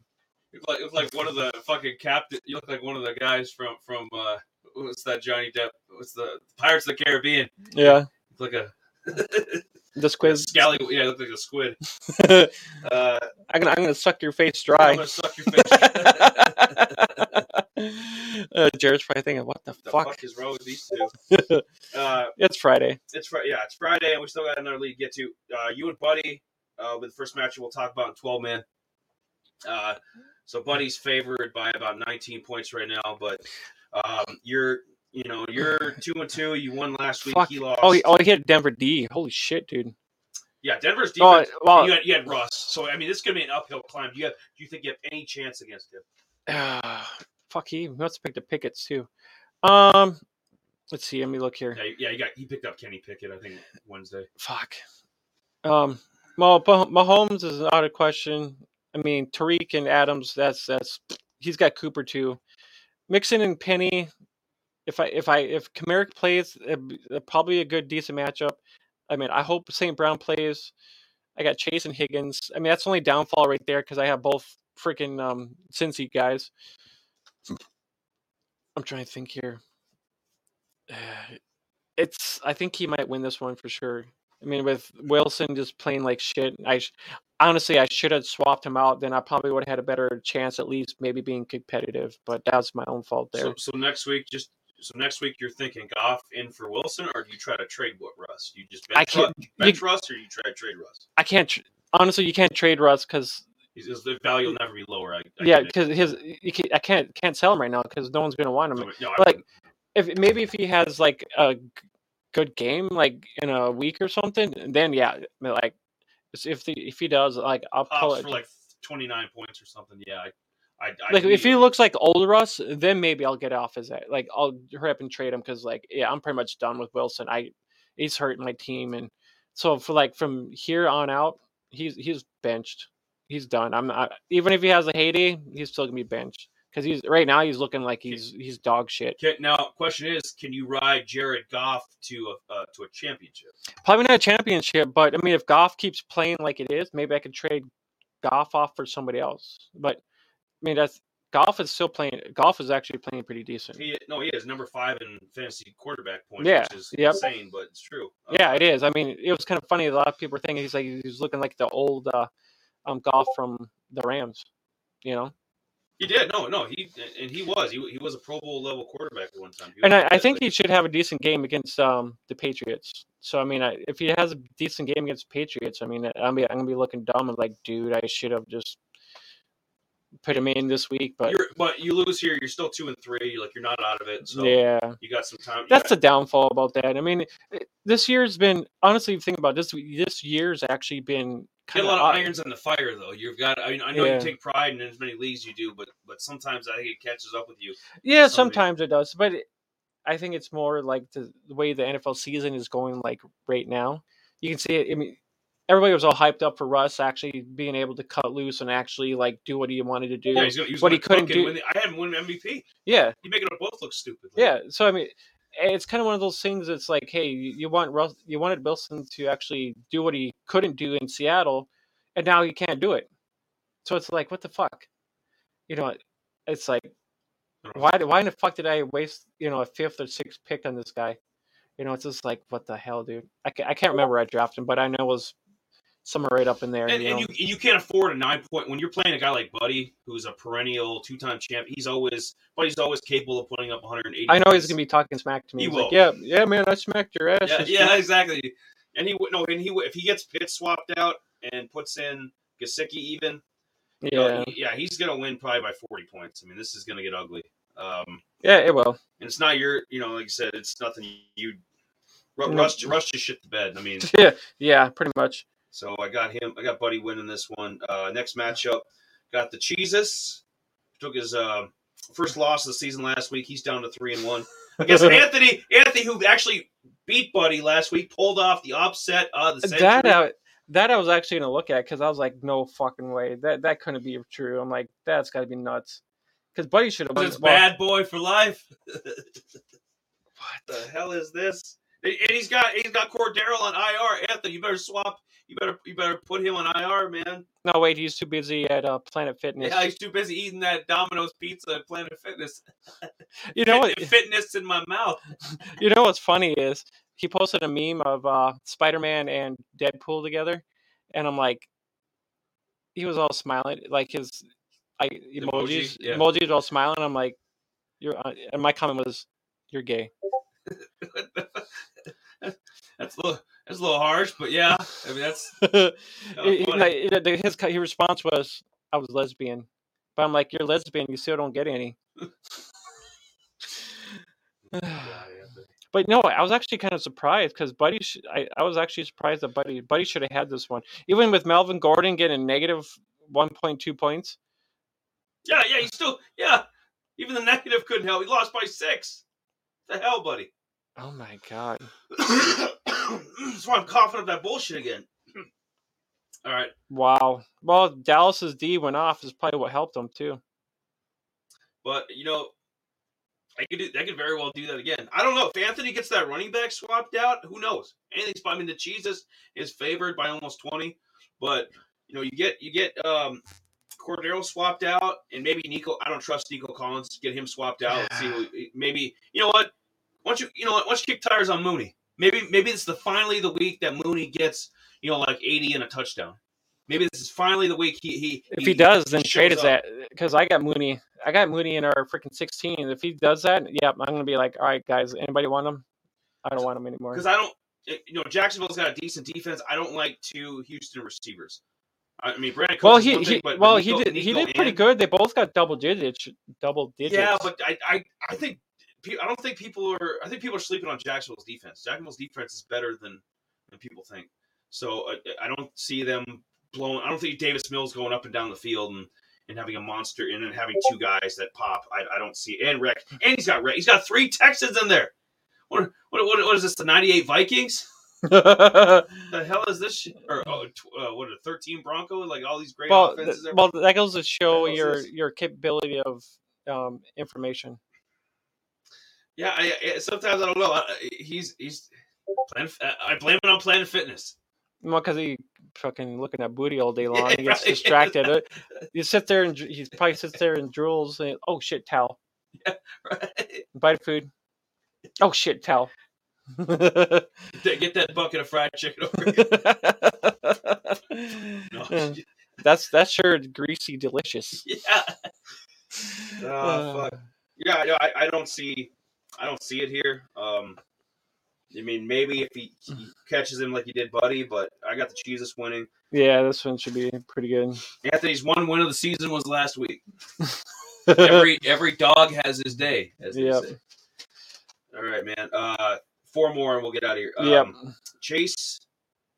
You look like, you like one of the fucking captain. You look like one of the guys from from uh, what's that Johnny Depp? What's the Pirates of the Caribbean? Yeah, You like a, the squid. scally. Yeah, you look like a squid. I'm Uh, gonna I'm gonna suck your face I'm dry. gonna suck your face. uh, Jared's probably thinking, "What the, the fuck?" fuck is wrong with these two? Uh, It's Friday. it's Fri- yeah, it's Friday, and we still got another league to get to. Uh, you and Buddy, uh, with the first match we'll talk about in twelve man. Uh, so Buddy's favored by about nineteen points right now, but um, you're you know you're two and two. You won last week. Fuck. He lost. Oh, he, oh, he hit Denver D. Holy shit, dude. yeah, Denver's Oh, defense. well, you, had, you had Russ, so I mean this is gonna be an uphill climb. Do you have, do you think you have any chance against him? uh, fuck. He must have picked the Pickets too. Um, let's see. Let me look here. Yeah, yeah, you got he picked up Kenny Pickett, I think Wednesday. Fuck. Um, well, Mah- Mahomes is out of question. I mean, Tyreek and Adams. That's that's. He's got Cooper too. Mixon and Penny. If I if I if Kamarick plays, uh, it'd be- uh, probably a good decent matchup. I mean, I hope St. Brown plays. I got Chase and Higgins. I mean, that's only downfall right there because I have both freaking um Cincy guys. I'm trying to think here. Uh, it's. I think he might win this one for sure. I mean, with Wilson just playing like shit, I sh- honestly I should have swapped him out. Then I probably would have had a better chance, at least maybe being competitive. But that's my own fault there. So, so next week, just so next week, you're thinking Goff in for Wilson, or do you try to trade what Russ? You just I bench, can't- Russ, bench Russ, or you try to trade Russ? I can't. Tr- honestly, you can't trade Russ because his value will never be lower. I, I yeah, because his you can, I can't can't sell him right now because no one's gonna want him. No, like, if maybe if he has like a good game like in a week or something, then yeah, like if the, if he does like I'll pops it. for like 29 points or something. Yeah, I, I, I like if he looks like old Russ, then maybe I'll get off his like I'll hurry up and trade him because like yeah, I'm pretty much done with Wilson. I he's hurting my team, and so for like from here on out, he's he's benched. He's done. I'm not even if he has a heyday, he's still gonna be benched because he's right now he's looking like he's he's dog shit. Now, question is, can you ride Jared Goff to a uh, to a championship? Probably not a championship, but I mean if Goff keeps playing like it is, maybe I could trade Goff off for somebody else. But mean that's Goff is still playing. Goff is actually playing pretty decent. He, no, he is number five in fantasy quarterback points, Yeah, which is yep. insane, but it's true. Uh, Yeah, it is. I mean, it was kind of funny. A lot of people were thinking he's like he's looking like the old uh, um Goff from the Rams. You know, he did. No, no, he and he was. He, he was a Pro Bowl level quarterback at one time. And I, I think he should have a decent game against um the Patriots. So I mean, I, if he has a decent game against the Patriots, I mean, I'm I'm gonna be looking dumb and like, dude, I should have just put him in this week. But You're, but you lose here, you're still two and three. You're like you're not out of it. So yeah, you got some time. that's got- the downfall about that. I mean, this year's been honestly think about this. This year's actually been kind got a lot of irons in the fire, though. You've got. I mean, I know Yeah. you take pride in as many leagues you do, but but sometimes I think it catches up with you. Yeah, some sometimes it does, but it, I think it's more like the, the way the NFL season is going. Like right now, you can see it. I mean, everybody was all hyped up for Russ actually being able to cut loose and actually like do what he wanted to do. Yeah, he's gonna, he's What he couldn't do- the- I had him win MVP. yeah, He making them both look stupid. yeah. So I mean, it's kind of one of those things. It's like, hey, you, you want Russ, you wanted Wilson to actually do what he couldn't do in Seattle, and now he can't do it. So it's like, what the fuck? You know, it's like why why in the fuck did I waste you know a fifth or sixth pick on this guy? You know, it's just like what the hell, dude. I can't, I can't remember I drafted him, but I know it was somewhere right up in there. And, you know? you and you can't afford a nine point when you're playing a guy like Buddy, who's a perennial two time champ. He's always Buddy's always capable of putting up 180. I know he's gonna be talking smack to me. He He's like, will. yeah, yeah, man, I smacked your ass. Yeah, yeah, exactly. And he would no, and he if he gets pit swapped out and puts in Gesicki even. you know, yeah, he- yeah, he's gonna win probably by 40 points. I mean, this is gonna get ugly. Um, yeah, it will. and it's not your, you know, like I said, it's nothing you. Ru- No. Russ, Russ shit the bed. I mean, Yeah, yeah, pretty much. So I got him. I got Buddy winning this one. Uh, next matchup, got the Cheeses. Took his uh, first loss of the season last week. He's down to three and one. I guess Anthony, Anthony, who actually beat Buddy last week, pulled off the upset of the century. That I, that I was actually gonna look at because I was like, no fucking way. That that couldn't be true. I'm like, that's got to be nuts. Because Buddy should have. It's bad boy for life. what the hell is this? And and he's got he's got Cordero on IR. Anthony, you better swap. You better you better put him on IR, man. No, wait, he's too busy at uh, Planet Fitness. Yeah, he's too busy eating that Domino's pizza at Planet Fitness. you know what? Fitness in my mouth. You know what's funny is he posted a meme of uh, Spider Man and Deadpool together, and I'm like, he was all smiling, like his I, Emoji, emojis, yeah. emojis all smiling. I'm like, you're, uh, and my comment was, you're gay. that's a little that's a little harsh, but yeah. I mean that's He- he- like, his his response was, I was lesbian, but I'm like, you're lesbian, you still don't get any. But no, I was actually kind of surprised because Buddy. Sh- I, I was actually surprised that Buddy Buddy should have had this one, even with Melvin Gordon getting negative one point two points. Yeah, yeah, he still yeah. Even the negative couldn't help. He lost by six. The hell, buddy. Oh my god! That's why I'm coughing up that bullshit again. All right. Wow. Well, Dallas's D went off is probably what helped them too. But you know, I could do, I could very well do that again. I don't know if Anthony gets that running back swapped out. Who knows? Anything's. I mean, the Jesus is favored by almost twenty, but you know, you get you get um Cordero swapped out, and maybe Nico. I don't trust Nico Collins. Get him swapped out. Let's see, who, maybe you know what? Once you you know what? Once you kick tires on Mooney, maybe maybe it's the finally the week that Mooney gets you know like eighty and a touchdown. Maybe this is finally the week he he. If he does, then trade is that because I got Mooney. I got Mooney in our freaking sixteen. If he does that, yeah, I'm gonna be like, all right, guys, anybody want him? I don't want him anymore. because I don't. Eh, you know, Jacksonville's got a decent defense. I don't like two Houston receivers. I mean, Brandon. Cooks Well, he, one he but well Nico- he did he did pretty and- good. They both got double digits, double digits. Yeah, but I, I, I think I don't think people are. I think people are sleeping on Jacksonville's defense. Jacksonville's defense is better than than people think. So I, I don't see them blowing. I don't think Davis Mills going up and down the field and, and having a monster and then having two guys that pop. I, I don't see and Rick and he's got Rick. He's got three Texans in there. What what what, what is this? The ninety eight Vikings? The hell is this? Shit? Or oh, tw- uh, what the thirteen Broncos? Like all these great well, offenses. th- well, that goes to show your this? your capability of um, information. Yeah, I, I, sometimes I don't know. I, he's he's playing. I blame it on Planet Fitness. Well, because he fucking looking at booty all day long, Yeah, he gets right. distracted. Uh, You sit there and he probably sits there and drools. And, oh shit, towel. Yeah, Right? Bite food. Oh shit, towel. Get that bucket of fried chicken over here. No, that's that's sure greasy, delicious. yeah. Oh, fuck. Yeah, I, I don't see, I don't see it here. Um, I mean, maybe if he, he catches him like he did Buddy, but I got the Jesus winning. Yeah, this one should be pretty good. Anthony's one win of the season was last week. Every every dog has his day, as they Yep. say. All right, man. Uh, four more and we'll get out of here. Um, yep. Chase,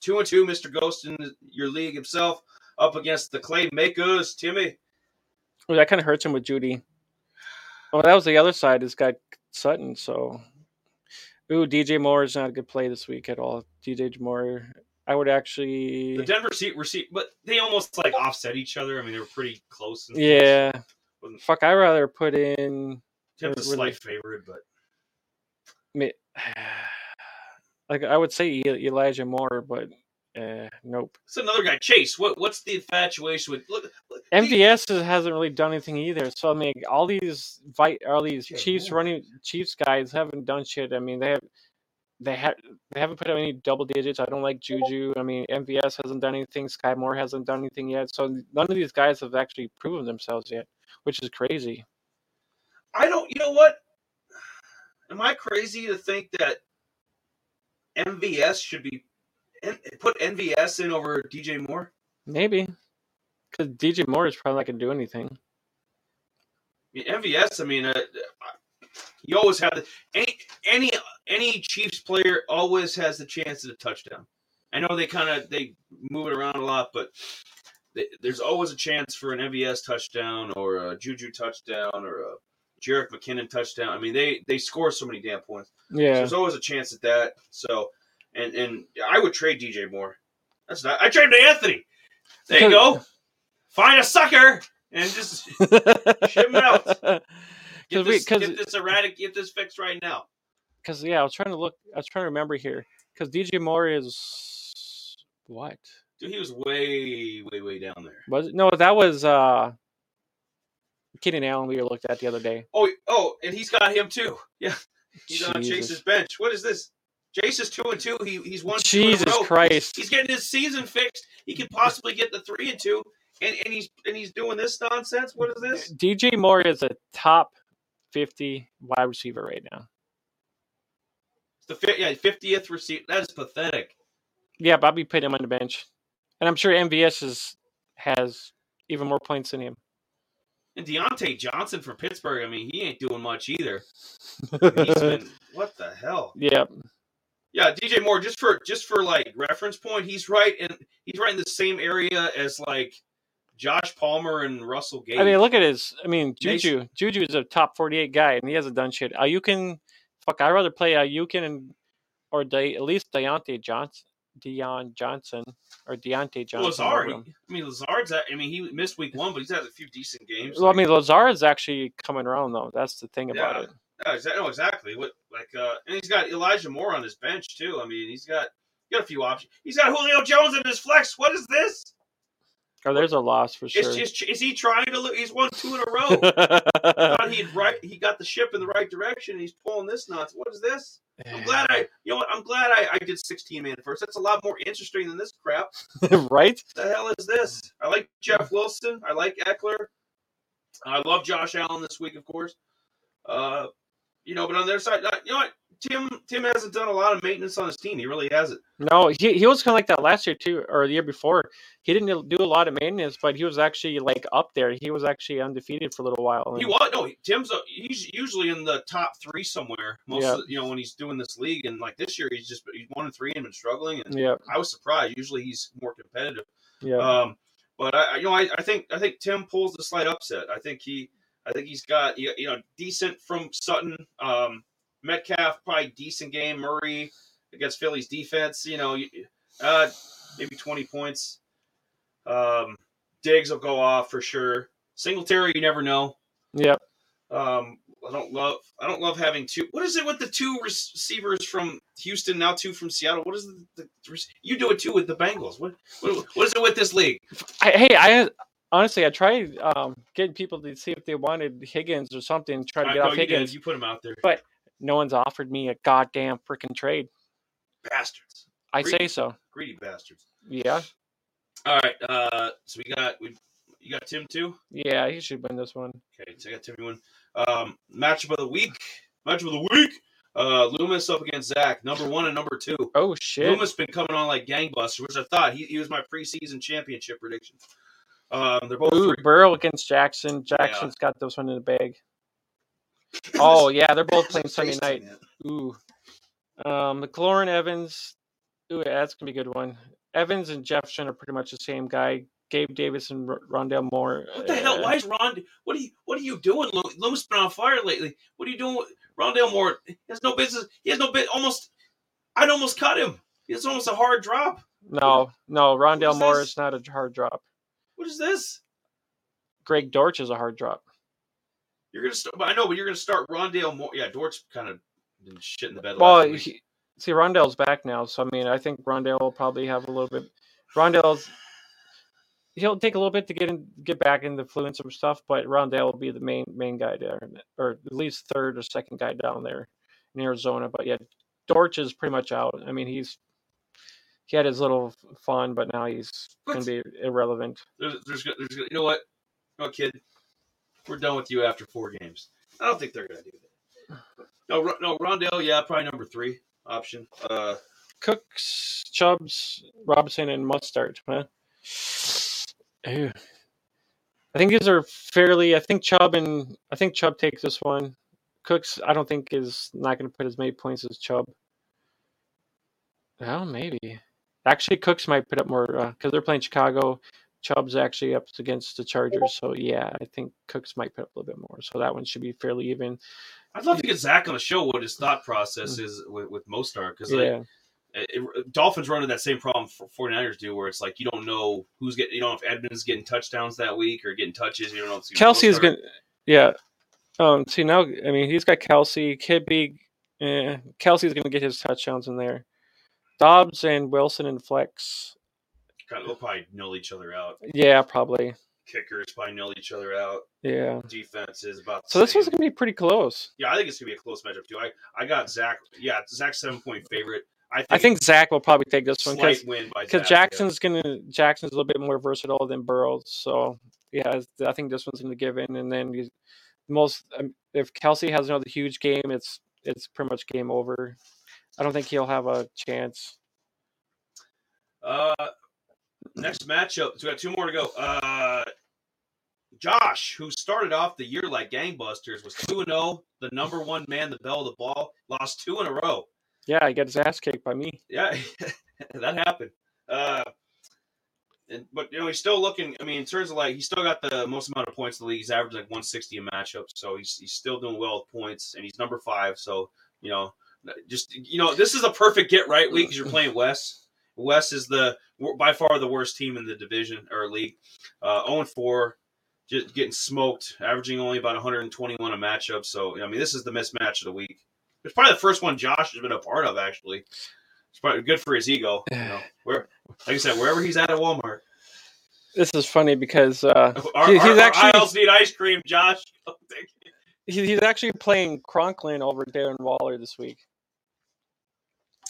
two and two, Mr. Ghost in your league himself, up against the clay makers, Timmy. Well, that kind of hurts him with Jeudy. Well, that was the other side. This guy Sutton. So, ooh, DJ Moore is not a good play this week at all. DJ Moore, I would actually. The Denver seat receipt, but they almost like offset each other. I mean, they were pretty close. and Yeah. Wasn't- Fuck, I rather put in. Tim's a slight they- favorite, but mi- Like I would say Elijah Moore, but uh, nope. it's another guy. Chase, what what's the infatuation with? Look, look MVS hasn't really done anything either. So I mean, all these vi- all these Yeah, Chiefs yeah. running Chiefs guys haven't done shit. I mean, they have they have they haven't put up any double digits. I don't like Juju. I mean, MVS hasn't done anything. Sky Moore hasn't done anything yet. So none of these guys have actually proven themselves yet, which is crazy. I don't. You know what? Am I crazy to think that MVS should be put MVS in over DJ Moore? Maybe because DJ Moore is probably not going to do anything. I mean, MVS. I mean, uh, you always have the any any any Chiefs player always has the chance at a touchdown. I know they kind of they move it around a lot, but they, there's always a chance for an MVS touchdown or a Juju touchdown or a Jerick McKinnon touchdown. I mean, they they score so many damn points. So Yeah, there's always a chance at that. So, and and I would trade DJ Moore. That's not. I trade to Anthony. There you go. Find a sucker and just Ship 'em out. get Because we this, get this erratic, get this fixed right now. because yeah, I was trying to look. I was trying to remember here because DJ Moore is what Dude, he was way, way, way down there. was it? No, that was uh Keenan Allen we looked at the other day. Oh, oh, and he's got him too. Yeah, he's on Chase's bench. What is this? Chase is two and two. He he's one. two in a Jesus. Christ. He's getting his season fixed. He could possibly get the three and two, and, and he's and he's doing this nonsense. What is this? DJ Moore is a top fifty wide receiver right now. The yeah fiftieth receiver. That is pathetic. Yeah, be putting him on the bench, and I'm sure MVS is, has even more points than him. And Diontae Johnson from Pittsburgh. I mean, he ain't doing much either. Been what the hell? yeah, Yeah, DJ Moore. Just for just for like reference point, he's right and he's right in the same area as like Josh Palmer and Russell Gage. I mean, look at his. I mean, Juju. Juju is a top forty-eight guy, and he hasn't done shit. Ayukin, fuck, I'd rather play Ayukin and or De, at least Diontae Johnson, Deion Johnson, or Diontae Johnson. Lazard. I mean, Lazard's. at- I mean, he missed week one, but he's had a few decent games. Well, I mean, Lazard is actually coming around though. That's the thing about Yeah. it. Yeah, no, exactly. What like, uh, and he's got Elijah Moore on his bench too. I mean, he's got he got a few options. He's got Julio Jones in his flex. What is this? Oh, there's a loss for sure. It's just is he trying to? Look, he's won two in a row. thought he'd right. He got the ship in the right direction. and He's pulling this nuts. What is this? I'm glad I. You know what? I'm glad I, I did 16 man first. That's a lot more interesting than this crap. right? What the hell is this? I like Jeff Wilson. I like Ekeler. I love Josh Allen this week, of course. Uh, you know, but on their side, you know what? Tim Tim hasn't done a lot of maintenance on his team. He really hasn't. No, he he was kind of like that last year too, or the year before. He didn't do a lot of maintenance, but he was actually like up there. He was actually undefeated for a little while. He was no. Tim's a, he's usually in the top three somewhere. Most Yeah. of you know when he's doing this league, and like this year he's just he's one and three and been struggling. And Yeah, I was surprised. Usually he's more competitive. yeah. Um, but I, I- you know, I, I think I think Tim pulls the slight upset. I think he, I think he's got you know decent from Sutton. Um, Metcalf probably decent game. Murray against Philly's defense. You know, uh, maybe twenty points. Um, Diggs will go off for sure. Singletary, you never know. yeah. Um, I don't love I don't love having two. What is it with the two receivers from Houston now two from Seattle? What is the, the you do it too with the Bengals? What what, what is it with this league? I, hey, I honestly I tried um, getting people to see if they wanted Higgins or something. Try to I get off you, did. Higgins. you put him out there, But no one's offered me a goddamn freaking trade. bastards, I Greedy. say so. greedy bastards. Yeah, All right, uh, so we got we you got Tim too. yeah. He should win this one. Okay, so I got Tim one. Um, matchup of the week. Matchup of the week. Uh, Loomis up against Zach, number one and number two. Oh shit. Loomis been coming on like gangbusters, which I thought he, he was my preseason championship prediction. Um, they're both Ooh, three- Burrow against Jackson. Jackson's got this one in the bag. Oh yeah, they're both playing Sunday night. Ooh. Um, McLaurin Evans. Ooh, that's gonna be a good one. Evans and Jefferson are pretty much the same guy. Gabe Davis and R- Rondale Moore. What the hell? uh, Why is Ron? What are you? What are you doing? Lo- Loomis been on fire lately. What are you doing? with Rondale Moore he has no business. He has no bit. Almost. I'd almost cut him. It's almost a hard drop. No, no, Rondale Moore this? is not a hard drop. What is this? Greg Dortch is a hard drop. You're gonna start. I know, but you're gonna start Rondale Moore. Yeah, Dortch's kind of been shit in the bed. Well, last week. he, see, Rondale's back now, so I mean, I think Rondale will probably have a little bit. Rondale's he'll take a little bit to get in, get back in the fluence of stuff, but Rondale will be the main main guy there, or at least third or second guy down there in Arizona. But yeah, Dortch is pretty much out. I mean, he's he had his little fun, but now he's going to be irrelevant. There's, there's, there's, you know what? No kid, we're done with you after four games. I don't think they're gonna do that. No, no, Rondale, yeah, probably number three option. Uh, Cooks, Chubbs, Robinson, and Mostert, man. Ew. I think these are fairly. I think Chubb and I think Chubb takes this one. Cooks, I don't think is not going to put as many points as Chubb. Well, maybe. Actually, Cooks might put up more because they're playing Chicago. Chubb's actually up against the Chargers, so yeah, I think Cooks might put up a little bit more. So that one should be fairly even. I'd love to get Zach on the show. What his thought process is with, with Mostert because like Yeah, it, Dolphins run into that same problem for 49ers do, where it's like you don't know who's getting, you don't know if Edmonds getting touchdowns that week or getting touches. You don't know if Kelce is going. to Yeah. Um. See now, I mean, he's got Kelce, Kibbe. Eh, Kelce's going to get his touchdowns in there. Dobbs and Wilson and flex. Of- They'll probably null each other out. Yeah, probably. Kickers probably null each other out. Yeah. Defense is about. So this same. one's going to be pretty close. Yeah, I think it's gonna be a close matchup too. I, I got Zach. Yeah, Zach's seven point favorite. I think, I think Zach will probably take this one because win by because Jackson's gonna Jackson's a little bit more versatile than Burrows. So yeah, I think this one's gonna give in, and then most um, if Kelce has another huge game, it's it's pretty much game over. I don't think he'll have a chance. Uh, next matchup. So we got two more to go. Uh, Josh, who started off the year like gangbusters, was two and zero, the number one man, the bell of the ball, lost two in a row. Yeah, he got his ass kicked by me. Yeah, that happened. Uh, and, but you know he's still looking. I mean, in terms of like, he's still got the most amount of points in the league. He's averaging like 160 a matchup, so he's he's still doing well with points, and he's number five. So you know, just you know, this is a perfect get right week because you're playing West. West is the by far the worst team in the division or league. Uh, 0 4, just getting smoked, averaging only about 121 a matchup. So I mean, this is the mismatch of the week. It's probably the first one Josh has been a part of, actually. It's probably good for his ego. You know, where, like I said, wherever he's at at Walmart. This is funny because uh, Our, he's our- our actually aisles need ice cream, Josh. he's actually playing Cronklin over Darren Waller this week.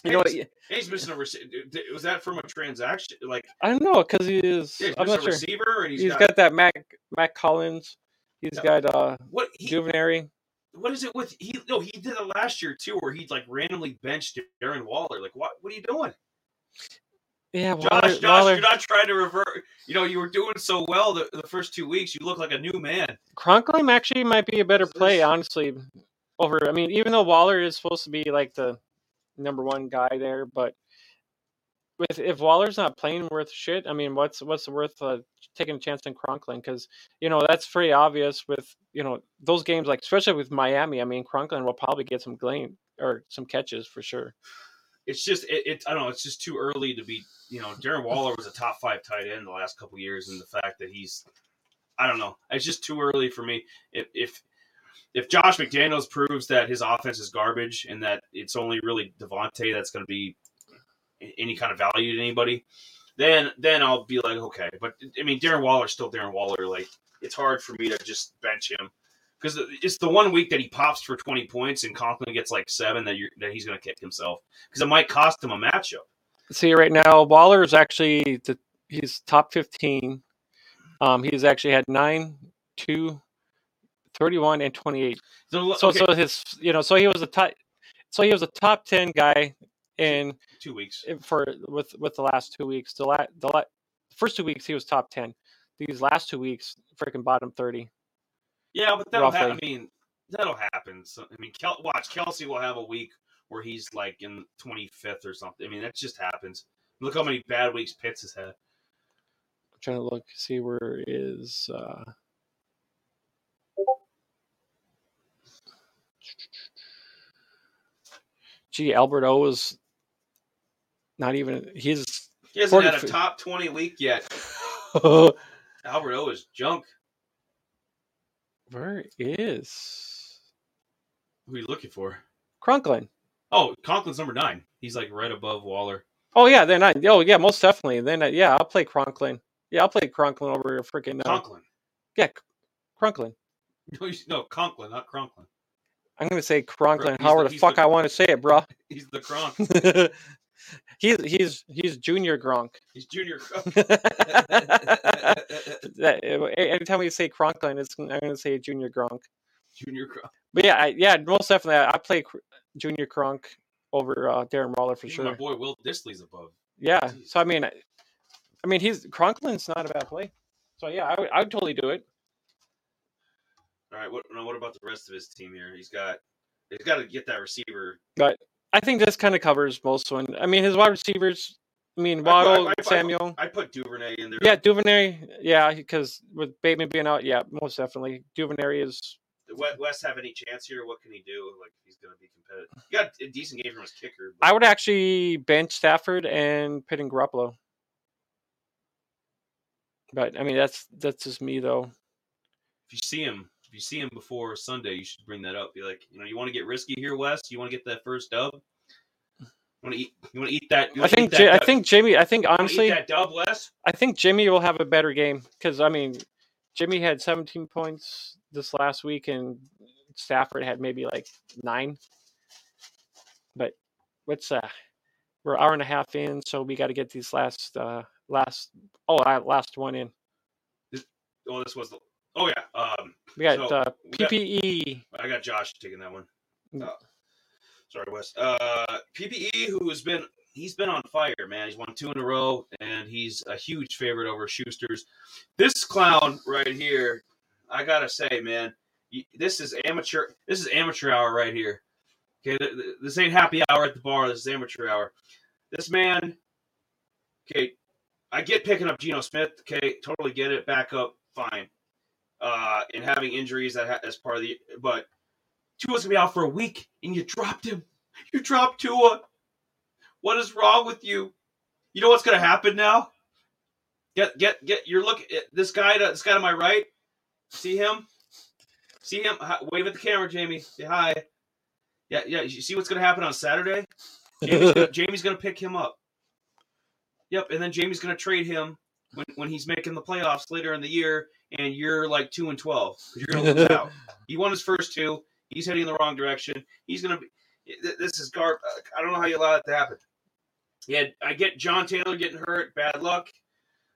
You know what? He's missing a receiver. Was that from a transaction? Like, I don't know because he is. yeah, he's I'm not a sure. receiver, and he's he's got, got, that Mac Mac Collins. He's Yeah. got uh what? He, Juvenary. what is it with? He no, he did it last year too, where he like randomly benched Darren Waller. Like, what? What are you doing, Yeah, Josh? Waller, Josh, Waller. you're not trying to revert. You know, you were doing so well the, the first two weeks. You look like a new man. Cronklin actually might be a better play, honestly. Over, I mean, even though Waller is supposed to be like the number one guy there, but with if Waller's not playing worth shit, I mean, what's what's worth uh, taking a chance on Cronklin? Because you know that's pretty obvious with you know those games, like especially with Miami. I mean, Cronklin will probably get some glean or some catches for sure. It's just it, it. I don't know. It's just too early to be. You know, Darren Waller was a top five tight end the last couple years, and the fact that he's, I don't know. It's just too early for me. If if if Josh McDaniels proves that his offense is garbage and that it's only really Davante that's going to be any kind of value to anybody, then then I'll be like okay. But I mean, Darren Waller's still Darren Waller. Like it's hard for me to just bench him because it's the one week that he pops for twenty points and Conklin gets like seven that you're that he's going to kick himself because it might cost him a matchup. See, right now Waller is actually the he's top fifteen. Um, he's actually had nine, two, 31, and twenty eight. So, So okay, so his you know so he was a top so he was a top ten guy in two weeks. for with with the last two weeks. The la, the, la, first two weeks he was top ten. These last two weeks, freaking bottom thirty. Yeah, but that'll happen. I mean, that'll happen. So, I mean, Kel- watch Kelce will have a week where he's like in twenty fifth or something. I mean, that just happens. Look how many bad weeks Pitts has had. I'm trying to look see where is uh Gee, Albert O is not even he's He hasn't had a top twenty week yet. Albert O is junk. Where is Who are you looking for? Cronklin? Oh, Conklin's number nine. He's like right above Waller. Oh yeah, then I oh yeah, most definitely. Then yeah, I'll play Cronklin. Yeah, I'll play Cronklin over here freaking uh, Conklin. yeah, Cronklin. No, you- no, Conklin, not Conklin. I'm gonna say Cronklin he's However the- the, fuck the- I want to say it, bro. He's the Kronk. he's he's he's Junior Gronk. He's Junior Kronk. that, every time we say Cronklin, it's I'm gonna say Junior Gronk. Junior Kronk. But yeah, I, yeah, most definitely, I, I play Cr- Junior Kronk over uh, Darren Waller for Even sure. My boy Will Dissly's above. Yeah. Jeez. So I mean, I, I mean, he's Cronklin's not a bad play. So yeah, I would, I would totally do it. All right. What now? What about the rest of his team here? He's got. He's got to get that receiver. But I think this kind of covers most one. I mean, his wide receivers. I mean, Waddle, I- I- Samuel. I put Duvernay in there. Yeah, Duvernay. Yeah, because with Bateman being out, yeah, most definitely. Duvernay is. Does Wes- Wes have any chance here? What can he do? Like he's going to be competitive. He got a decent game from his kicker. but- I would actually bench Stafford and put in Garoppolo. But I mean, that's that's just me though. if you see him, if you see him before Sunday, you should bring that up. Be like, you know, you want to get risky here, Wes. You want to get that first dub. You want to eat? You want to eat that? I think that I think Jimmy. I think honestly, that dub, Wes. I think Jimmy will have a better game because I mean, Jimmy had 17 points this last week, and Stafford had maybe like nine. But what's uh, we're hour and a half in, so we got to get these last uh last oh last one in. This, Oh, this was the. Oh yeah. Um, We got So, uh, we got- PPE. I got Josh taking that one. Mm. Uh, sorry, Wes. Uh, PPE, who has been he's been on fire, man. He's won two in a row, and he's a huge favorite over Schuster's. This clown right here, I gotta say, man, this is amateur. This is amateur hour right here. Okay, th- th- this ain't happy hour at the bar. This is amateur hour. This man, okay, I get picking up Geno Smith. Okay, totally get it. Back up, fine. Uh, and having injuries that ha- as part of the, but Tua's gonna be out for a week, and you dropped him. You dropped Tua. What is wrong with you? You know what's gonna happen now? Get get get. You're looking at this guy. To, this guy to my right. See him? See him? Hi- Wave at the camera, Jamie. Say hi. Yeah, yeah. You see what's gonna happen on Saturday? Jamie's gonna, Jamie's gonna pick him up. Yep, and then Jamie's gonna trade him when, when he's making the playoffs later in the year, and you're like two and twelve. You're gonna lose out. He won his first two. He's heading in the wrong direction. He's gonna be. This is gar. I don't know how you allow that to happen. Yeah, I get John Taylor getting hurt. Bad luck.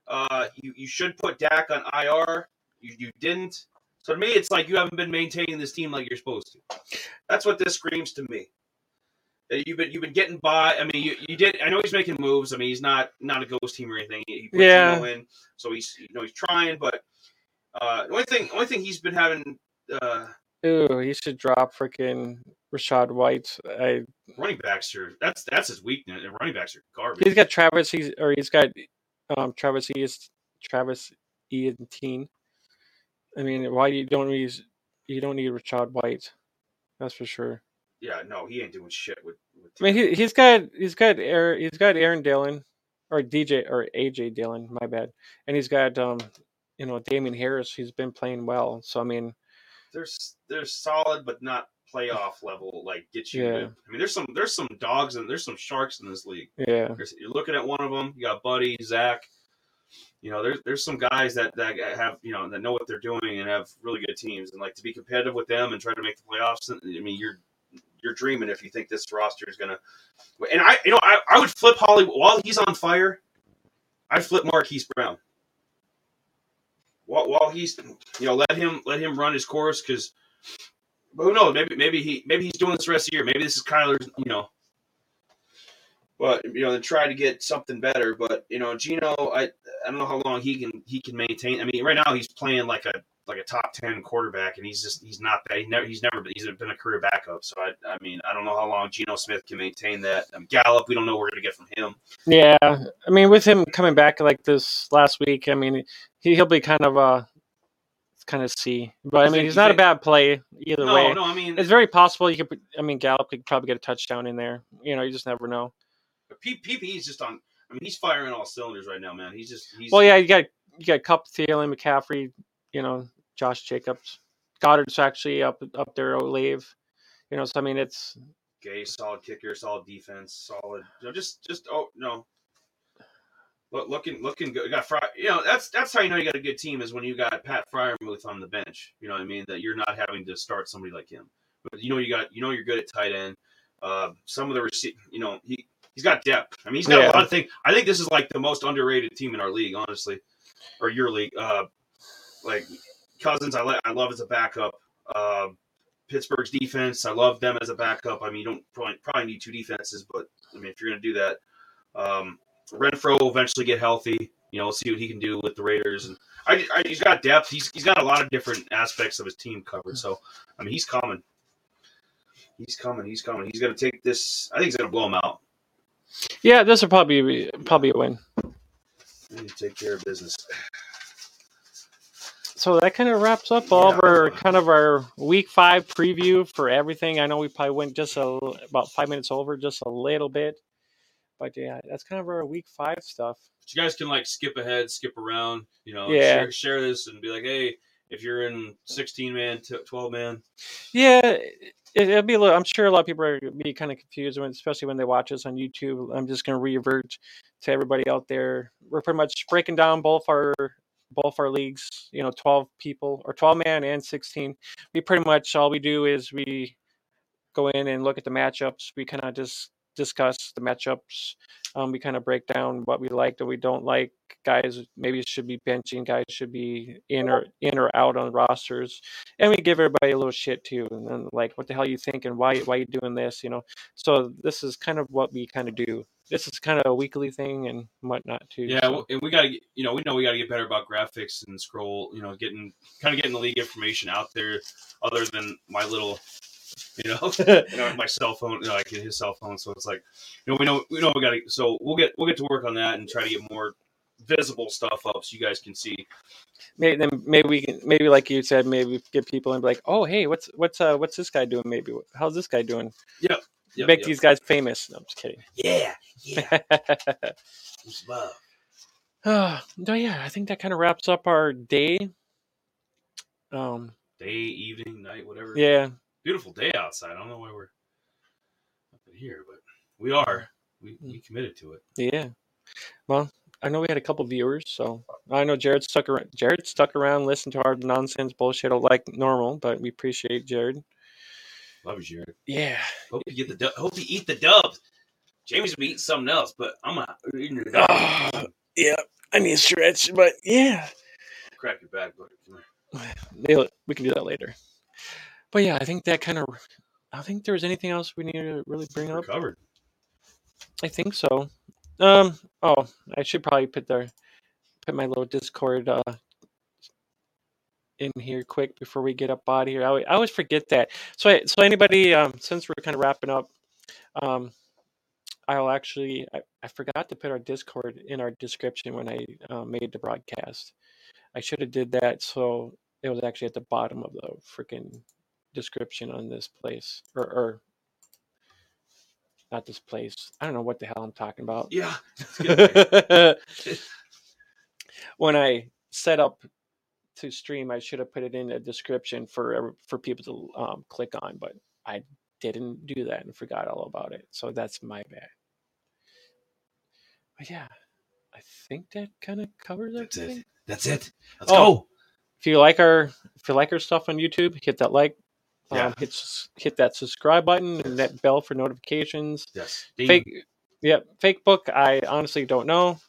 Uh, you you should put Dak on IR. You you didn't. So to me, it's like you haven't been maintaining this team like you're supposed to. That's what this screams to me. You've been you've been getting by. I mean, you, you did. I know he's making moves. I mean, he's not not a ghost team or anything. He, he put Yeah. Geno in, so he's you know he's trying. But uh, the only thing only thing he's been having uh, Ooh, he should drop freaking Rachaad White. I running backs are that's that's his weakness. and Running backs are garbage. he's got Travis. He's or he's got um Travis. He is Travis Etienne. I mean, why you don't use you don't need Rachaad White? That's for sure. Yeah, no, he ain't doing shit with. with I mean, he he's got he's got Aaron, he's got Aaron Dillon or DJ or AJ Dillon. My bad. And he's got um you know Damien Harris. He's been playing well. So I mean, they're they're solid, but not playoff level. Like get you. Yeah. I mean, there's some there's some dogs and there's some sharks in this league. yeah, There's, you're looking at one of them. You got Buddy, Zach. You know, there's there's some guys that that have you know that know what they're doing and have really good teams, and like to be competitive with them and try to make the playoffs. I mean, you're you're dreaming if you think this roster is gonna. And I, you know, I, I would flip Holly while he's on fire. I'd flip Marquise Brown. While, while he's, you know, let him let him run his course because, who knows? Maybe maybe he maybe he's doing this the rest of the year. Maybe this is Kyler's, you know, but you know, then try to get something better. But you know, Geno, I I don't know how long he can he can maintain. I mean, right now he's playing like a like a top ten quarterback, and he's just he's not that. He never he's never been he's been a career backup. So I I mean I don't know how long Geno Smith can maintain that. Um, Gallup, we don't know what we're gonna get from him. yeah. I mean, with him coming back like this last week, I mean, he he'll be kind of uh kind of see. But I mean, he's not a bad play either No, way. no, I mean It's very possible you could. I mean, Gallup could probably get a touchdown in there. You know, you just never know. P- PP's just on. I mean, he's firing all cylinders right now, man. He's just he's Well, yeah, you got you got Kupp, Thielen, McCaffrey, you know, Josh Jacobs, Goddard's actually up up there. Olave, you know. So I mean, it's Gay, solid kicker, solid defense, solid. You know, just just oh no. Look, looking looking good. You got Fry. You know that's that's how you know you got a good team is when you got Pat Freiermuth on the bench. You know what I mean? That you're not having to start somebody like him. But you know you got you know you're good at tight end. Uh, some of the receive, you know he he's got depth. I mean he's got Yeah. a lot of things. I think this is like the most underrated team in our league, honestly, or your league. Uh, like Cousins, I like I love as a backup. Uh, Pittsburgh's defense, I love them as a backup. I mean, you don't probably, probably need two defenses, but I mean if you're gonna do that, um, Renfrow will eventually get healthy. You know, we'll see what he can do with the Raiders, and I, I, he's got depth. He's he's got a lot of different aspects of his team covered. So I mean, he's coming. He's coming. He's coming. He's going to take this. I think he's going to blow him out. Yeah, this will probably be probably a win. Need to take care of business. So that kind of wraps up all of our kind of our week five preview for everything. I know we probably went just a, about five minutes over, just a little bit, but yeah, that's kind of our week five stuff. But you guys can like skip ahead, skip around. You know, Yeah. share, share this and be like, hey, if you're in 16 man, 12 man, Yeah, it, it'll be a little. I'm sure a lot of people are be kind of confused when, especially when they watch us on YouTube. I'm just going to revert to everybody out there. We're pretty much breaking down both our both our leagues. You know, 12 people or 12 man and 16. We pretty much all we do is we go in and look at the matchups. We kind of just discuss the matchups. Um, we kind of break down what we like and we don't like. Guys maybe should be benching. Guys should be in or in or out on rosters and we give everybody a little shit too and then like what the hell you thinking why why you doing this you know so this is kind of what we kind of do this is kind of a weekly thing and whatnot too yeah, so. and we got to, you know, we know we got to get better about graphics and scroll. You know, getting kind of getting the league information out there, other than my little, you know, you know, my cell phone, you know, I like his cell phone. So it's like, you know, we know we know we got to. So we'll get we'll get to work on that and try to get more visible stuff up so you guys can see. maybe then maybe we can maybe like you said maybe get people and be like oh hey what's what's uh what's this guy doing maybe how's this guy doing Yep, make yep. these guys famous no, i'm just kidding Yeah, yeah. Love. uh, no, yeah i think that kind of wraps up our day um Day, evening, night, whatever. yeah beautiful day outside. I don't know why we're up in here, but we are. We, we committed to it. Yeah. Well, I know we had a couple viewers, so I know Jared stuck around. Jared stuck around, listened to our nonsense bullshit like normal, but we appreciate Jared. Love you, Jared. Yeah. Hope you get the. Du- hope you eat the dubs. Jamie's gonna be eating something else, but I'm not eating the dubs. Ah, yeah. I need a stretch, but yeah, Crack your back, buddy. Nail it. we can do that later. But yeah, I think that kind of. I think there's anything else we need to really bring We're up. covered. I think so. Um. Oh, I should probably put their put my little Discord uh in here quick before we get up out of here. I, alwa- I always forget that. So I- so anybody um since we're kind of wrapping up, um, I'll actually I, I forgot to put our Discord in our description when I uh, made the broadcast. I should have did that so it was actually at the bottom of the freaking description on this place or or not this place. I don't know what the hell I'm talking about. Yeah. When I set up to stream, I should have put it in the description for for people to um, click on, but I didn't do that and forgot all about it. So that's my bad. But yeah, I think that kind of covers That's everything. it. That's it. Let's Oh. go. If you like our if you like our stuff on YouTube, hit that like, Yeah. um, hit hit that subscribe button and that bell for notifications. Yes. Ding. Fake, yep. Fake book. I honestly don't know.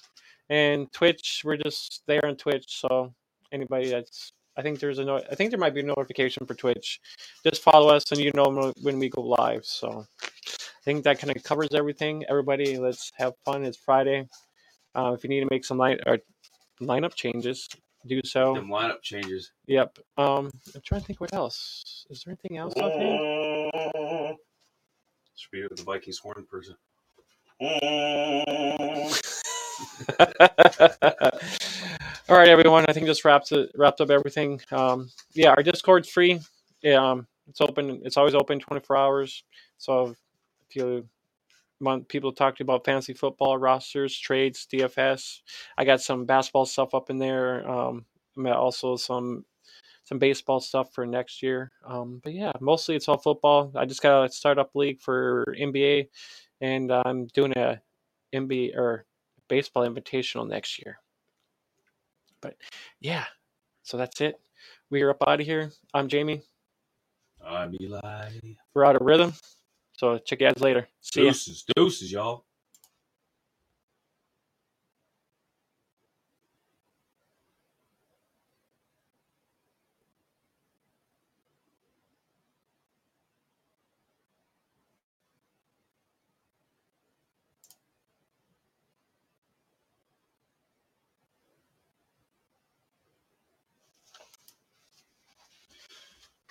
And Twitch, we're just there on Twitch. So anybody that's, I think there's a no, I think there might be a notification for Twitch. Just follow us, and you know when we go live. So I think that kind of covers everything. Everybody, let's have fun. It's Friday. Uh, if you need to make some line or lineup changes, do so. Them lineup changes. Yep. Um, I'm trying to think what else. Is there anything else offhand? Should be the Vikings horn person. All right, everyone. I think this wraps it wrapped up everything. Um, yeah, our Discord's free. Yeah, um, it's open. It's always open 24 hours. So if you want people to talk to you about fantasy football rosters, trades, DFS, I got some basketball stuff up in there. Um, also some some baseball stuff for next year. Um, but yeah, mostly it's all football. I just got a startup league for NBA, and I'm doing a NBA or baseball invitational next year. But yeah, so that's it. We are up out of here. I'm Jamie. I'm Eli. We're out of rhythm. So check you guys later. See ya. Deuces, deuces, y'all.